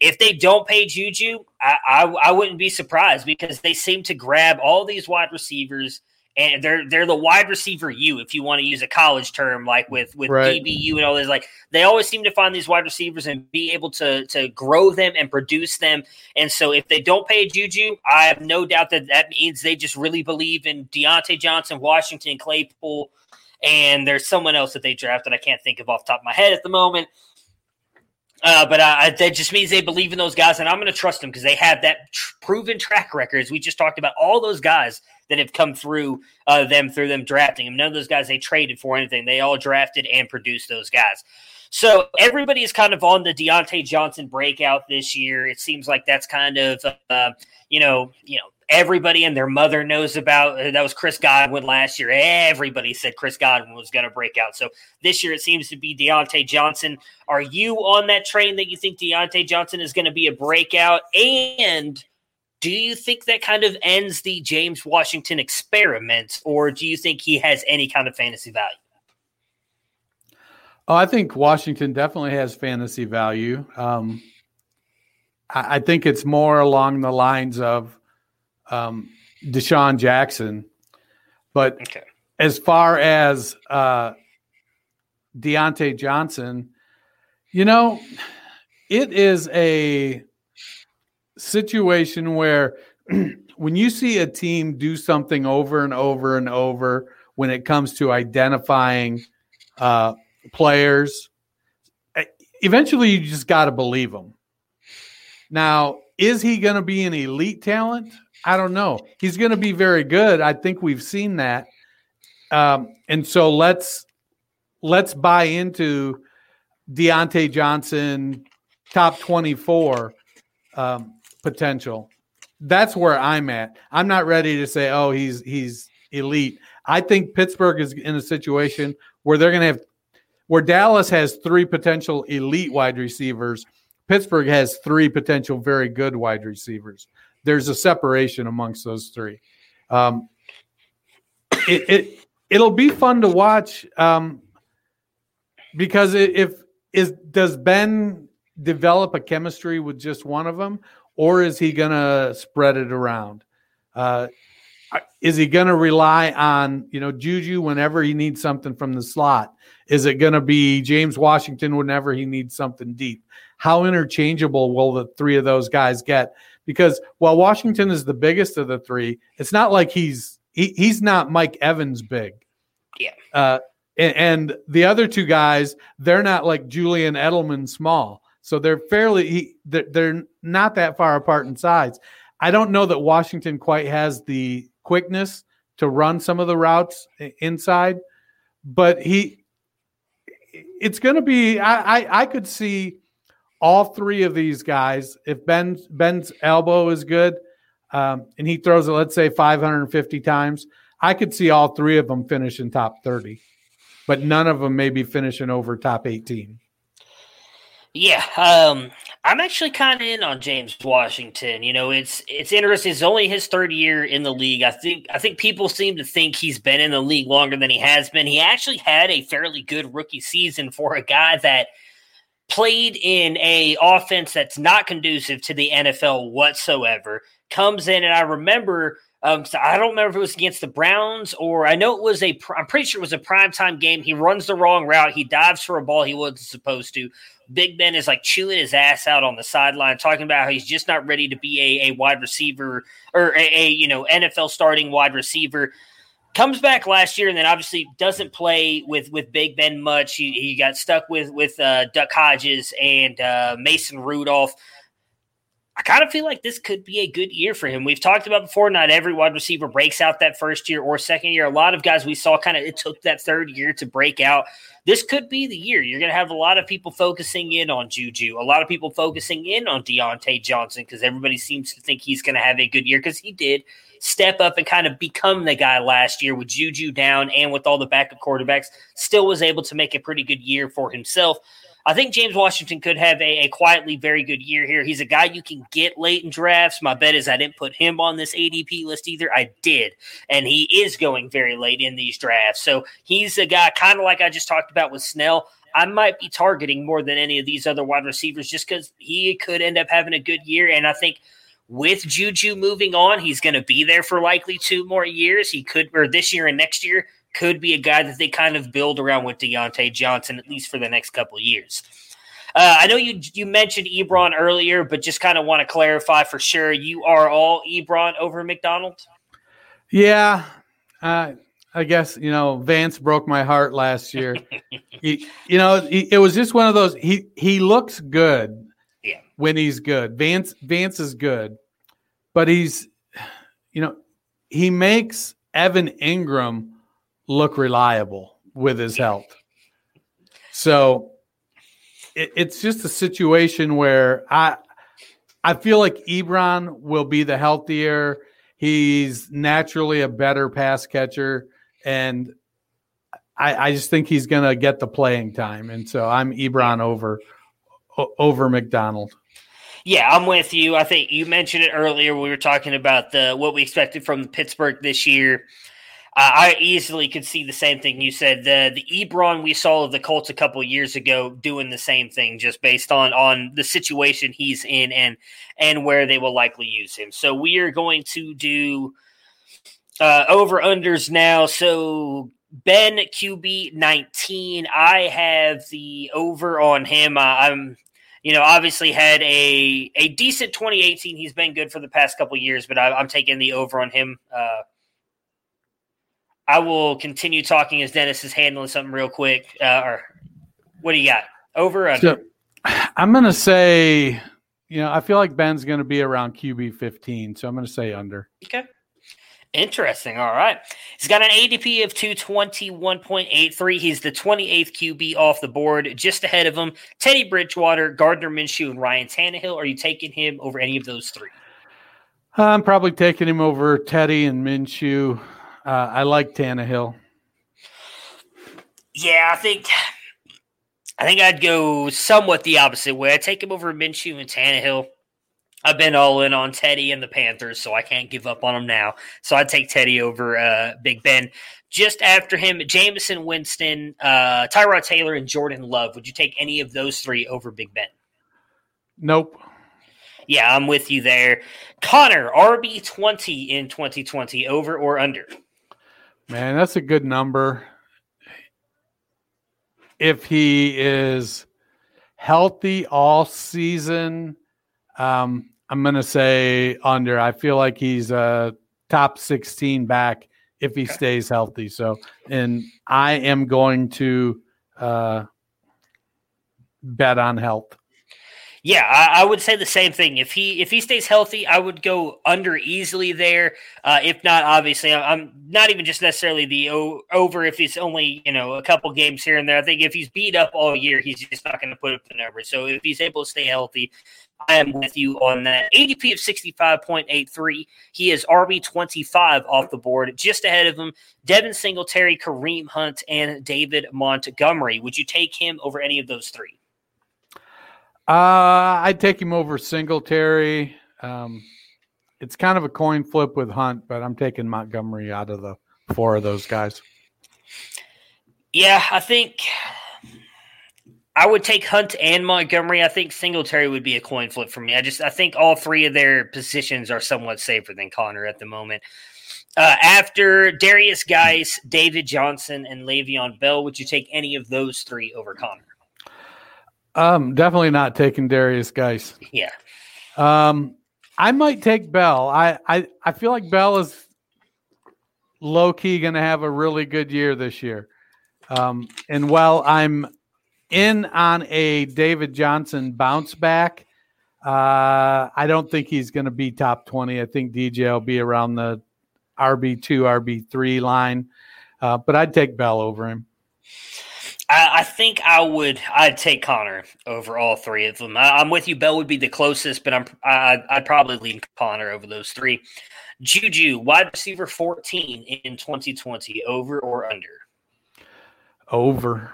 if they don't pay Juju, I, I, I wouldn't be surprised because they seem to grab all these wide receivers and they're they're the wide receiver you if you want to use a college term like with with right. DBU and all this. Like they always seem to find these wide receivers and be able to to grow them and produce them. And so if they don't pay Juju I have no doubt that that means they just really believe in Diontae Johnson Washington Claypool and there's someone else that they drafted I can't think of off top of my head at the moment uh, but uh, that just means they believe in those guys, and I'm going to trust them because they have that tr- proven track records. We just talked about all those guys that have come through uh, them through them drafting them. None of those guys they traded for anything. They all drafted and produced those guys. So everybody is kind of on the Diontae Johnson breakout this year. It seems like that's kind of uh, you know you know everybody and their mother knows about. Uh, that was Chris Godwin last year. Everybody said Chris Godwin was going to break out. So this year it seems to be Diontae Johnson. Are you on that train that you think Diontae Johnson is going to be a breakout? And do you think that kind of ends the James Washington experiment, or do you think he has any kind of fantasy value? Oh, I think Washington definitely has fantasy value. Um, I, I, think it's more along the lines of um, DeSean Jackson. But okay. as far as uh, Diontae Johnson, you know, it is a situation where when you see a team do something over and over and over when it comes to identifying uh, players, eh, eventually you just got to believe them. Now, is he going to be an elite talent? I don't know. He's going to be very good. I think we've seen that. Um, and so let's let's buy into Diontae Johnson top 24 um, potential. That's where I'm at. I'm not ready to say, oh, he's he's elite. I think Pittsburgh is in a situation where they're going to have where Dallas has three potential elite wide receivers. Pittsburgh has three potential very good wide receivers. There's a separation amongst those three. Um, it, it it'll be fun to watch um, because if is does Ben develop a chemistry with just one of them, or is he to spread it around? Uh, is he to rely on you know Juju whenever he needs something from the slot? Is it to be James Washington whenever he needs something deep? How interchangeable will the three of those guys get? Because while Washington is the biggest of the three, it's not like he's he, he's not Mike Evans big. Yeah. Uh, and, and the other two guys, they're not like Julian Edelman small. So they're fairly they're not that far apart in size. I don't know that Washington quite has the quickness to run some of the routes inside, but he it's going to be I, I, I could see all three of these guys if Ben Ben's elbow is good um, and he throws it let's say 550 times, I could see all three of them finishing top 30, but none of them maybe finishing over top 18. Yeah, um, I'm actually kind of in on James Washington. You know, it's it's interesting. It's only his third year in the league. I think I think people seem to think he's been in the league longer than he has been. He actually had a fairly good rookie season for a guy that played in a offense that's not conducive to the NFL whatsoever. Comes in, and I remember um, so I don't remember if it was against the Browns or I know it was a. I'm pretty sure it was a primetime game. He runs the wrong route. He dives for a ball he wasn't supposed to. Big Ben is like chewing his ass out on the sideline, talking about how he's just not ready to be a, a wide receiver or a, a you know NFL starting wide receiver. Comes back last year and then obviously doesn't play with with Big Ben much. He, he got stuck with with uh, Duck Hodges and uh, Mason Rudolph. I kind of feel like this could be a good year for him. We've talked about before, not every wide receiver breaks out that first year or second year. A lot of guys we saw kind of it took that third year to break out. This could be the year. You're going to have a lot of people focusing in on Juju, a lot of people focusing in on Diontae Johnson because everybody seems to think he's going to have a good year because he did step up and kind of become the guy last year with Juju down and with all the backup quarterbacks. Still was able to make a pretty good year for himself. I think James Washington could have a, a, quietly very good year here. He's a guy you can get late in drafts. My bet is I didn't put him on this ADP list either. I did. And he is going very late in these drafts. So he's a guy kind of like I just talked about with Snell. I might be targeting more than any of these other wide receivers just because he could end up having a good year. And I think with Juju moving on, he's going to be there for likely two more years. He could, or this year and next year could be a guy that they kind of build around with Diontae Johnson, at least for the next couple of years. Uh, I know you you mentioned Ebron earlier, but just kind of want to clarify for sure. You are all Ebron over McDonald. Yeah, uh, I guess you know Vance broke my heart last year. he, you know, he, it was just one of those. He he looks good. Yeah. When he's good, Vance Vance is good, but he's, you know, he makes Evan Engram look reliable with his health. So it, it's just a situation where I I feel like Ebron will be the healthier. He's naturally a better pass catcher, and I, I just think he's going to get the playing time. And so I'm Ebron over over McDonald. Yeah, I'm with you. I think you mentioned it earlier. We were talking about the what we expected from Pittsburgh this year. Uh, I easily could see the same thing you said. The the Ebron we saw of the Colts a couple years ago doing the same thing, just based on on the situation he's in and and where they will likely use him. So we are going to do uh, over unders now. So Ben QB nineteen. I have the over on him. I'm you know, obviously had a a decent 2018. He's been good for the past couple years, but I, am taking the over on him. Uh, I will continue talking as Dennis is handling something real quick. Uh, or what do you got? Over under? So, I'm going to say, you know, I feel like Ben's going to be around QB 15, so I'm going to say under. Okay. Interesting. All right. He's got an ADP of 221.83. He's the 28th QB off the board, just ahead of him. Teddy Bridgewater, Gardner Minshew, and Ryan Tannehill. Are you taking him over any of those three? I'm probably taking him over Teddy and Minshew. Uh, I like Tannehill. Yeah, I think I think I'd go somewhat the opposite way. I'd take him over Minshew and Tannehill. I've been all in on Teddy and the Panthers, so I can't give up on him now. So I'd take Teddy over uh, Big Ben. Just after him, Jameis Winston, uh, Tyrod Taylor, and Jordan Love. Would you take any of those three over Big Ben? Nope. Yeah, I'm with you there. Conner, RB20 in 2020, over or under? Man, that's a good number. If he is healthy all season, um, I'm going to say under. I feel like he's a top 16 back if he stays healthy. So, and I am going to uh, bet on health. Yeah, I, I, would say the same thing. If he if he stays healthy, I would go under easily there. Uh, if not, obviously, I'm not even just necessarily the o- over. If it's only you know a couple games here and there, I think if he's beat up all year, he's just not going to put up the numbers. So if he's able to stay healthy, I am with you on that. ADP of 65.83. He is RB 25 off the board, just ahead of him. Devin Singletary, Kareem Hunt, and David Montgomery. Would you take him over any of those three? Uh, I'd take him over Singletary. Um, it's kind of a coin flip with Hunt, but I'm taking Montgomery out of the four of those guys. Yeah, I think I would take Hunt and Montgomery. I think Singletary would be a coin flip for me. I just I think all three of their positions are somewhat safer than Conner at the moment. Uh, after Darius Guice, David Johnson, and Le'Veon Bell, would you take any of those three over Conner? Um, definitely not taking Darius Guice. Yeah. Um, I might take Bell. I I, I feel like Bell is low key going to have a really good year this year. Um, and while I'm in on a David Johnson bounce back, uh, I don't think he's going to be top 20. I think DJ will be around the RB2, RB3 line. Uh, but I'd take Bell over him. I, I, think I would. I'd take Conner over all three of them. I, am with you. Bell would be the closest, but I'm. I, I'd probably lean Conner over those three. Juju, wide receiver 14 in 2020, over or under? Over.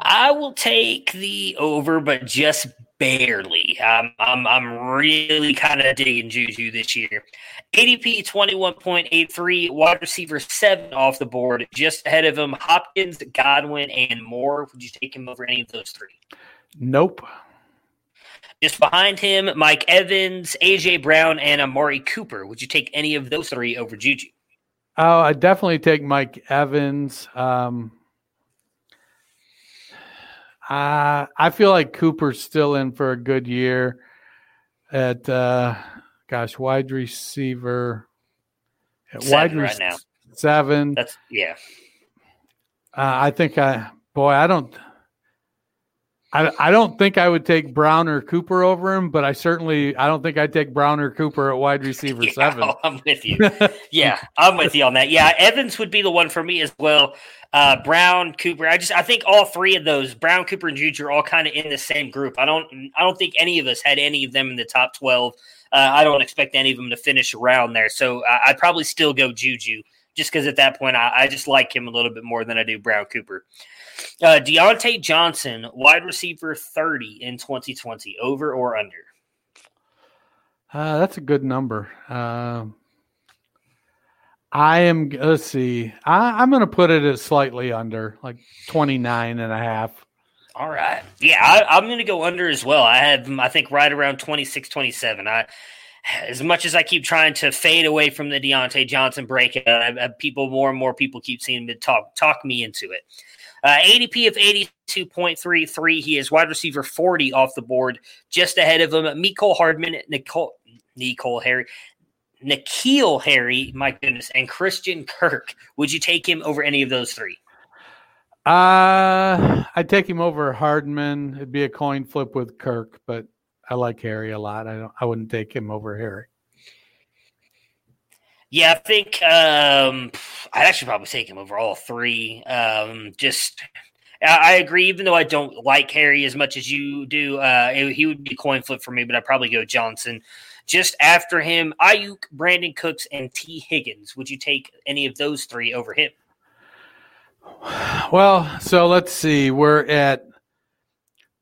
I will take the over, but just barely. I'm I'm, I'm really kind of digging Juju this year. ADP 21.83, wide receiver seven off the board, just ahead of him. Hopkins, Godwin, and Moore. Would you take him over any of those three? Nope. Just behind him, Mike Evans, AJ Brown, and Amari Cooper. Would you take any of those three over Juju? Oh, I definitely take Mike Evans. Um, uh, I feel like Cooper's still in for a good year at, uh, gosh, wide receiver. Seven wide right now. Seven. That's yeah. Uh, I think I, boy, I don't. I, I don't think I would take Brown or Cooper over him, but I certainly I don't think I'd take Brown or Cooper at wide receiver yeah, seven. I'm with you. yeah, I'm with you on that. Yeah, Evans would be the one for me as well. Uh, Brown, Cooper. I just I think all three of those, Brown, Cooper, and Juju, are all kind of in the same group. I don't I don't think any of us had any of them in the top twelve. Uh, I don't expect any of them to finish around there. So uh, I'd probably still go Juju just because at that point I, I, just like him a little bit more than I do Brown Cooper. Uh, Diontae Johnson, wide receiver 30 in 2020, over or under? Uh, that's a good number. Uh, I am, let's see, I, am going to put it at slightly under, like 29 and a half. All right. Yeah, I, am going to go under as well. I have, I think, right around 26, 27. I, as much as I keep trying to fade away from the Diontae Johnson breakout, I, I, people more and more people keep seeing me talk talk me into it. Uh, ADP of 82.33. He is wide receiver 40 off the board, just ahead of him. Mecole Hardman, Nicole, Nicole Harry, N'Keal Harry, my goodness, and Christian Kirk. Would you take him over any of those three? Uh, I'd take him over Hardman. It'd be a coin flip with Kirk, but I like Harry a lot. I don't. I wouldn't take him over Harry. Yeah, I think um, I'd actually probably take him over all three. Um, just, I, agree. Even though I don't like Harry as much as you do, uh, it, he would be coin flip for me. But I'd probably go Johnson. Just after him, Aiyuk, Brandin Cooks, and Tee Higgins. Would you take any of those three over him? Well, so let's see. We're at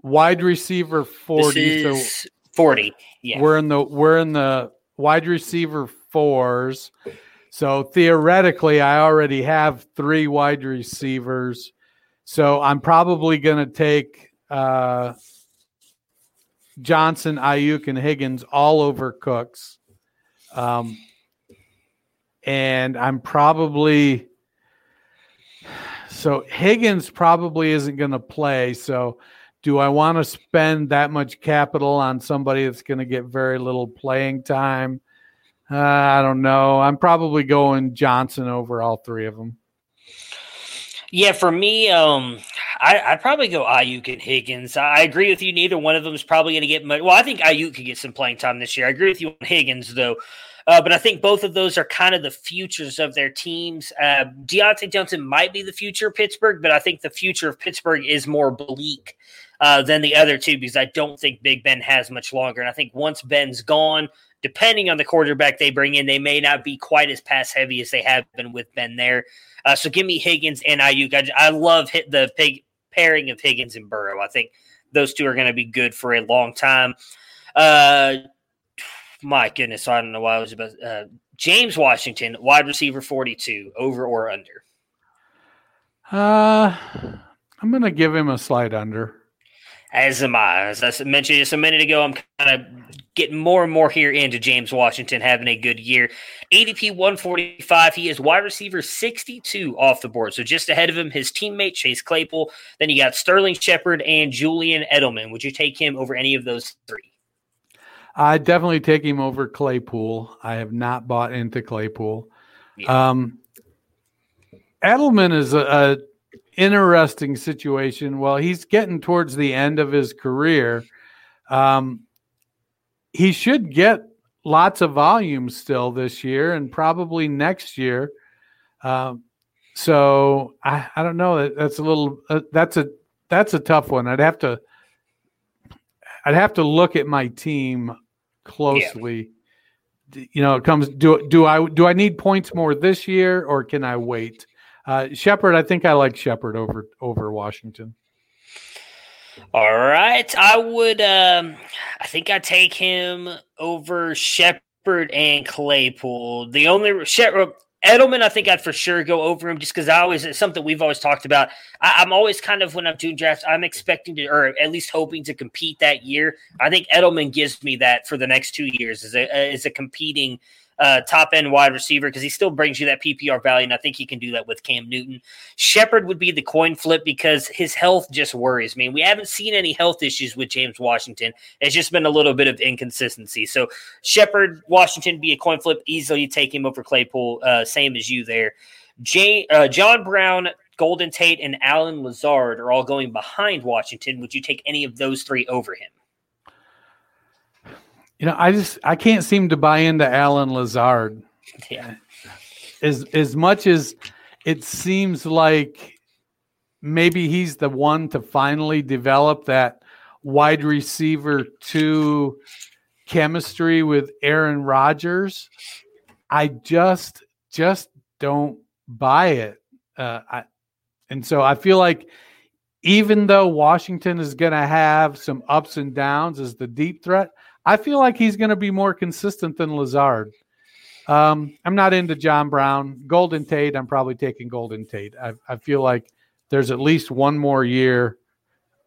wide receiver forty. so forty. Yeah, we're in the we're in the wide receiver fours. So theoretically, I already have three wide receivers. So I'm probably going to take uh, Johnson, Aiyuk, and Higgins all over Cooks. Um, and I'm probably so Higgins probably isn't going to play. So do I want to spend that much capital on somebody that's going to get very little playing time? Uh, I don't know. I'm probably going Johnson over all three of them. Yeah, for me, um, I, would probably go Aiyuk and Higgins. I agree with you. Neither one of them is probably going to get much. Well, I think Aiyuk could get some playing time this year. I agree with you on Higgins, though. Uh, but I think both of those are kind of the futures of their teams. Uh, Diontae Johnson might be the future of Pittsburgh, but I think the future of Pittsburgh is more bleak uh, than the other two because I don't think Big Ben has much longer. And I think once Ben's gone, depending on the quarterback they bring in, they may not be quite as pass heavy as they have been with Ben there. Uh, so give me Higgins and Aiyuk. I, I love hit the pig, pairing of Higgins and Burrow. I think those two are going to be good for a long time. Uh, my goodness, I don't know why I was about uh, James Washington, wide receiver 42, over or under? Uh, I'm going to give him a slight under. As am I. As I mentioned just a minute ago, I'm kind of getting more and more here into James Washington having a good year. ADP 145. He is wide receiver 62 off the board. So just ahead of him, his teammate Chase Claypool. Then you got Sterling Shepard and Julian Edelman. Would you take him over any of those three? I definitely take him over Claypool. I have not bought into Claypool. Yeah. Um, Edelman is a, a, interesting situation. Well, he's getting towards the end of his career. Um, he should get lots of volume still this year and probably next year. Um, so I, I don't know. That's a little. Uh, that's a that's a tough one. I'd have to. I'd have to look at my team closely. Yeah. You know, it comes do do I do I need points more this year or can I wait? Uh, Shepard, I think I like Shepard over over Washington. All right, I would. Um, I think I take him over Shepard and Claypool. The only Shepard Edelman, I think I'd for sure go over him just because I always it's something we've always talked about. I, am always kind of when I'm doing drafts, I'm expecting to, or at least hoping to compete that year. I think Edelman gives me that for the next two years as a as a competing uh, top end wide receiver because he still brings you that PPR value, and I think he can do that with Cam Newton. Shepard would be the coin flip because his health just worries me. We haven't seen any health issues with James Washington. It's just been a little bit of inconsistency. So Shepard, Washington be a coin flip. Easily take him over Claypool, uh, same as you there. Jay, uh, John Brown, Golden Tate, and Allen Lazard are all going behind Washington. Would you take any of those three over him? You know, I just I can't seem to buy into Allen Lazard. Yeah. As as much as it seems like maybe he's the one to finally develop that wide receiver two chemistry with Aaron Rodgers. I just just don't buy it. Uh, I, and so I feel like even though Washington is going to have some ups and downs as the deep threat, I feel like he's going to be more consistent than Lazard. Um, I'm not into John Brown. Golden Tate, I'm probably taking Golden Tate. I, I feel like there's at least one more year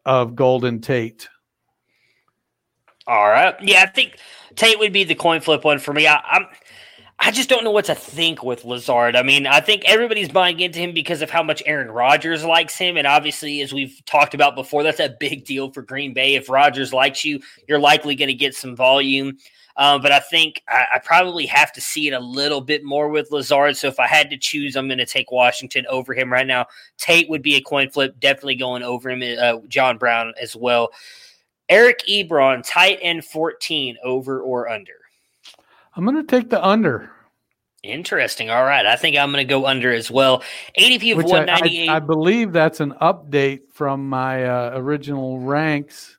of Golden Tate. All right. Yeah, I think Tate would be the coin flip one for me. I, I'm I just don't know what to think with Lazard. I mean, I think everybody's buying into him because of how much Aaron Rodgers likes him. And obviously, as we've talked about before, that's a big deal for Green Bay. If Rodgers likes you, you're likely going to get some volume. Um, but I think I, I, probably have to see it a little bit more with Lazard. So if I had to choose, I'm going to take Washington over him right now. Tate would be a coin flip, definitely going over him. Uh, John Brown as well. Eric Ebron, tight end 14, over or under? I'm going to take the under. Interesting. All right. I think I'm going to go under as well. ADP of Which 198. I, I, I, believe that's an update from my uh, original ranks.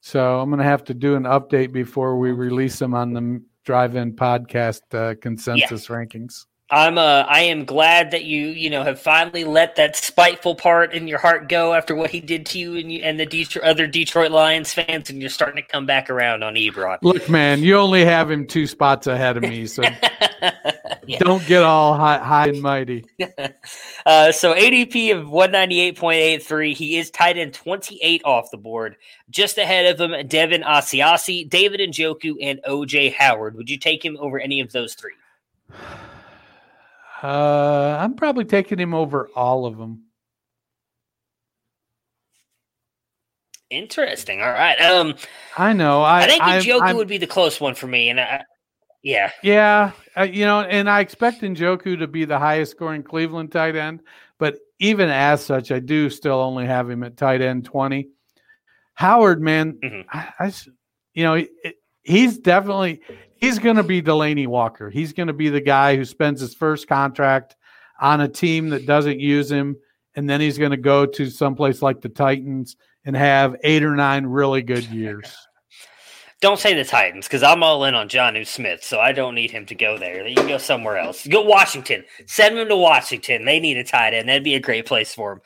So I'm going to have to do an update before we release them on the Drive In podcast uh, consensus yeah. rankings. I'm uh I am glad that you you know have finally let that spiteful part in your heart go after what he did to you and you, and the Detroit, other Detroit Lions fans and you're starting to come back around on Ebron. Look, man, you only have him two spots ahead of me, so yeah. don't get all high, high and mighty. uh, so ADP of 198.83, he is tight end 28 off the board, just ahead of him Devin Asiasi, David Njoku, and OJ Howard. Would you take him over any of those three? Uh, I'm probably taking him over all of them. Interesting. All right. Um, I know. I, I think Njoku would be the close one for me, and I, yeah, yeah. Uh, you know, and I expect Njoku to be the highest scoring Cleveland tight end, but even as such, I do still only have him at tight end 20. Howard, man, mm-hmm. I, I, you know, he's definitely he's going to be Delanie Walker. He's going to be the guy who spends his first contract on a team that doesn't use him, and then he's going to go to someplace like the Titans and have eight or nine really good years. Don't say the Titans because I'm all in on Jonnu Smith, so I don't need him to go there. You can go somewhere else. Go Washington. Send him to Washington. They need a tight end. That'd be a great place for him.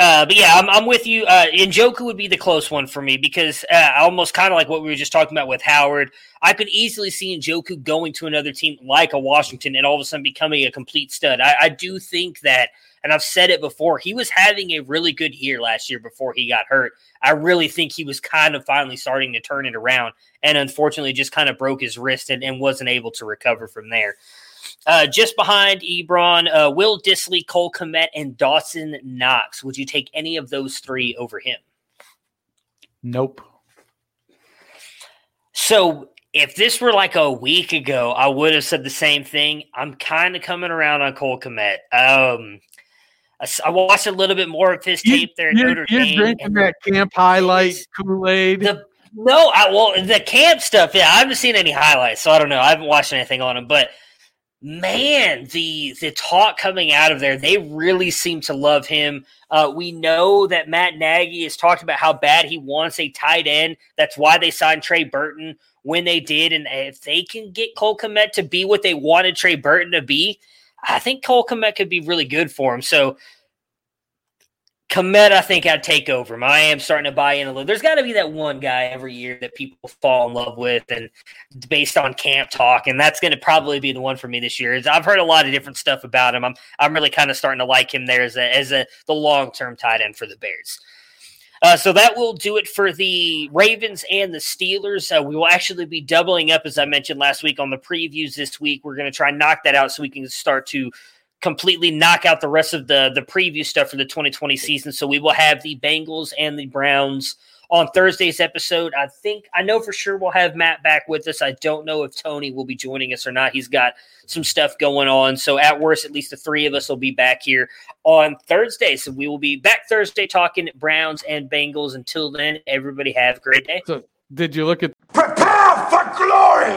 Uh, but yeah, I'm, I'm with you. Uh, Njoku would be the close one for me because uh, almost kind of like what we were just talking about with Howard. I could easily see Njoku going to another team like a Washington and all of a sudden becoming a complete stud. I, I do think that, and I've said it before, he was having a really good year last year before he got hurt. I really think he was kind of finally starting to turn it around and unfortunately just kind of broke his wrist and, and wasn't able to recover from there. Uh, just behind Ebron, uh, Will Dissly, Cole Kmet, and Dawson Knox. Would you take any of those three over him? Nope. So if this were like a week ago, I would have said the same thing. I'm kind of coming around on Cole Kmet. Um, I, watched a little bit more of his tape there. You're, Notre you're Dame, drinking that camp highlight Kool Aid. No, I well the camp stuff. Yeah, I haven't seen any highlights, so I don't know. I haven't watched anything on him, but man, the the talk coming out of there, they really seem to love him. Uh, we know that Matt Nagy has talked about how bad he wants a tight end. That's why they signed Trey Burton when they did, and if they can get Cole Kmet to be what they wanted Trey Burton to be, I think Cole Kmet could be really good for him. So Kmet, I think I'd take over him. I am starting to buy in a little. There's got to be that one guy every year that people fall in love with, and based on camp talk, and that's going to probably be the one for me this year. Is I've heard a lot of different stuff about him. I'm I'm really kind of starting to like him there as a as a the long term tight end for the Bears. Uh, so that will do it for the Ravens and the Steelers. Uh, we will actually be doubling up, as I mentioned last week, on the previews this week. We're going to try and knock that out so we can start to completely knock out the rest of the the preview stuff for the 2020 season. So we will have the Bengals and the Browns on Thursday's episode. I think I know for sure we'll have Matt back with us. I don't know if Tony will be joining us or not. He's got some stuff going on. So at worst, at least the three of us will be back here on Thursday. So we will be back Thursday talking Browns and Bengals. Until then, everybody have a great day. So did you look at prepare for glory?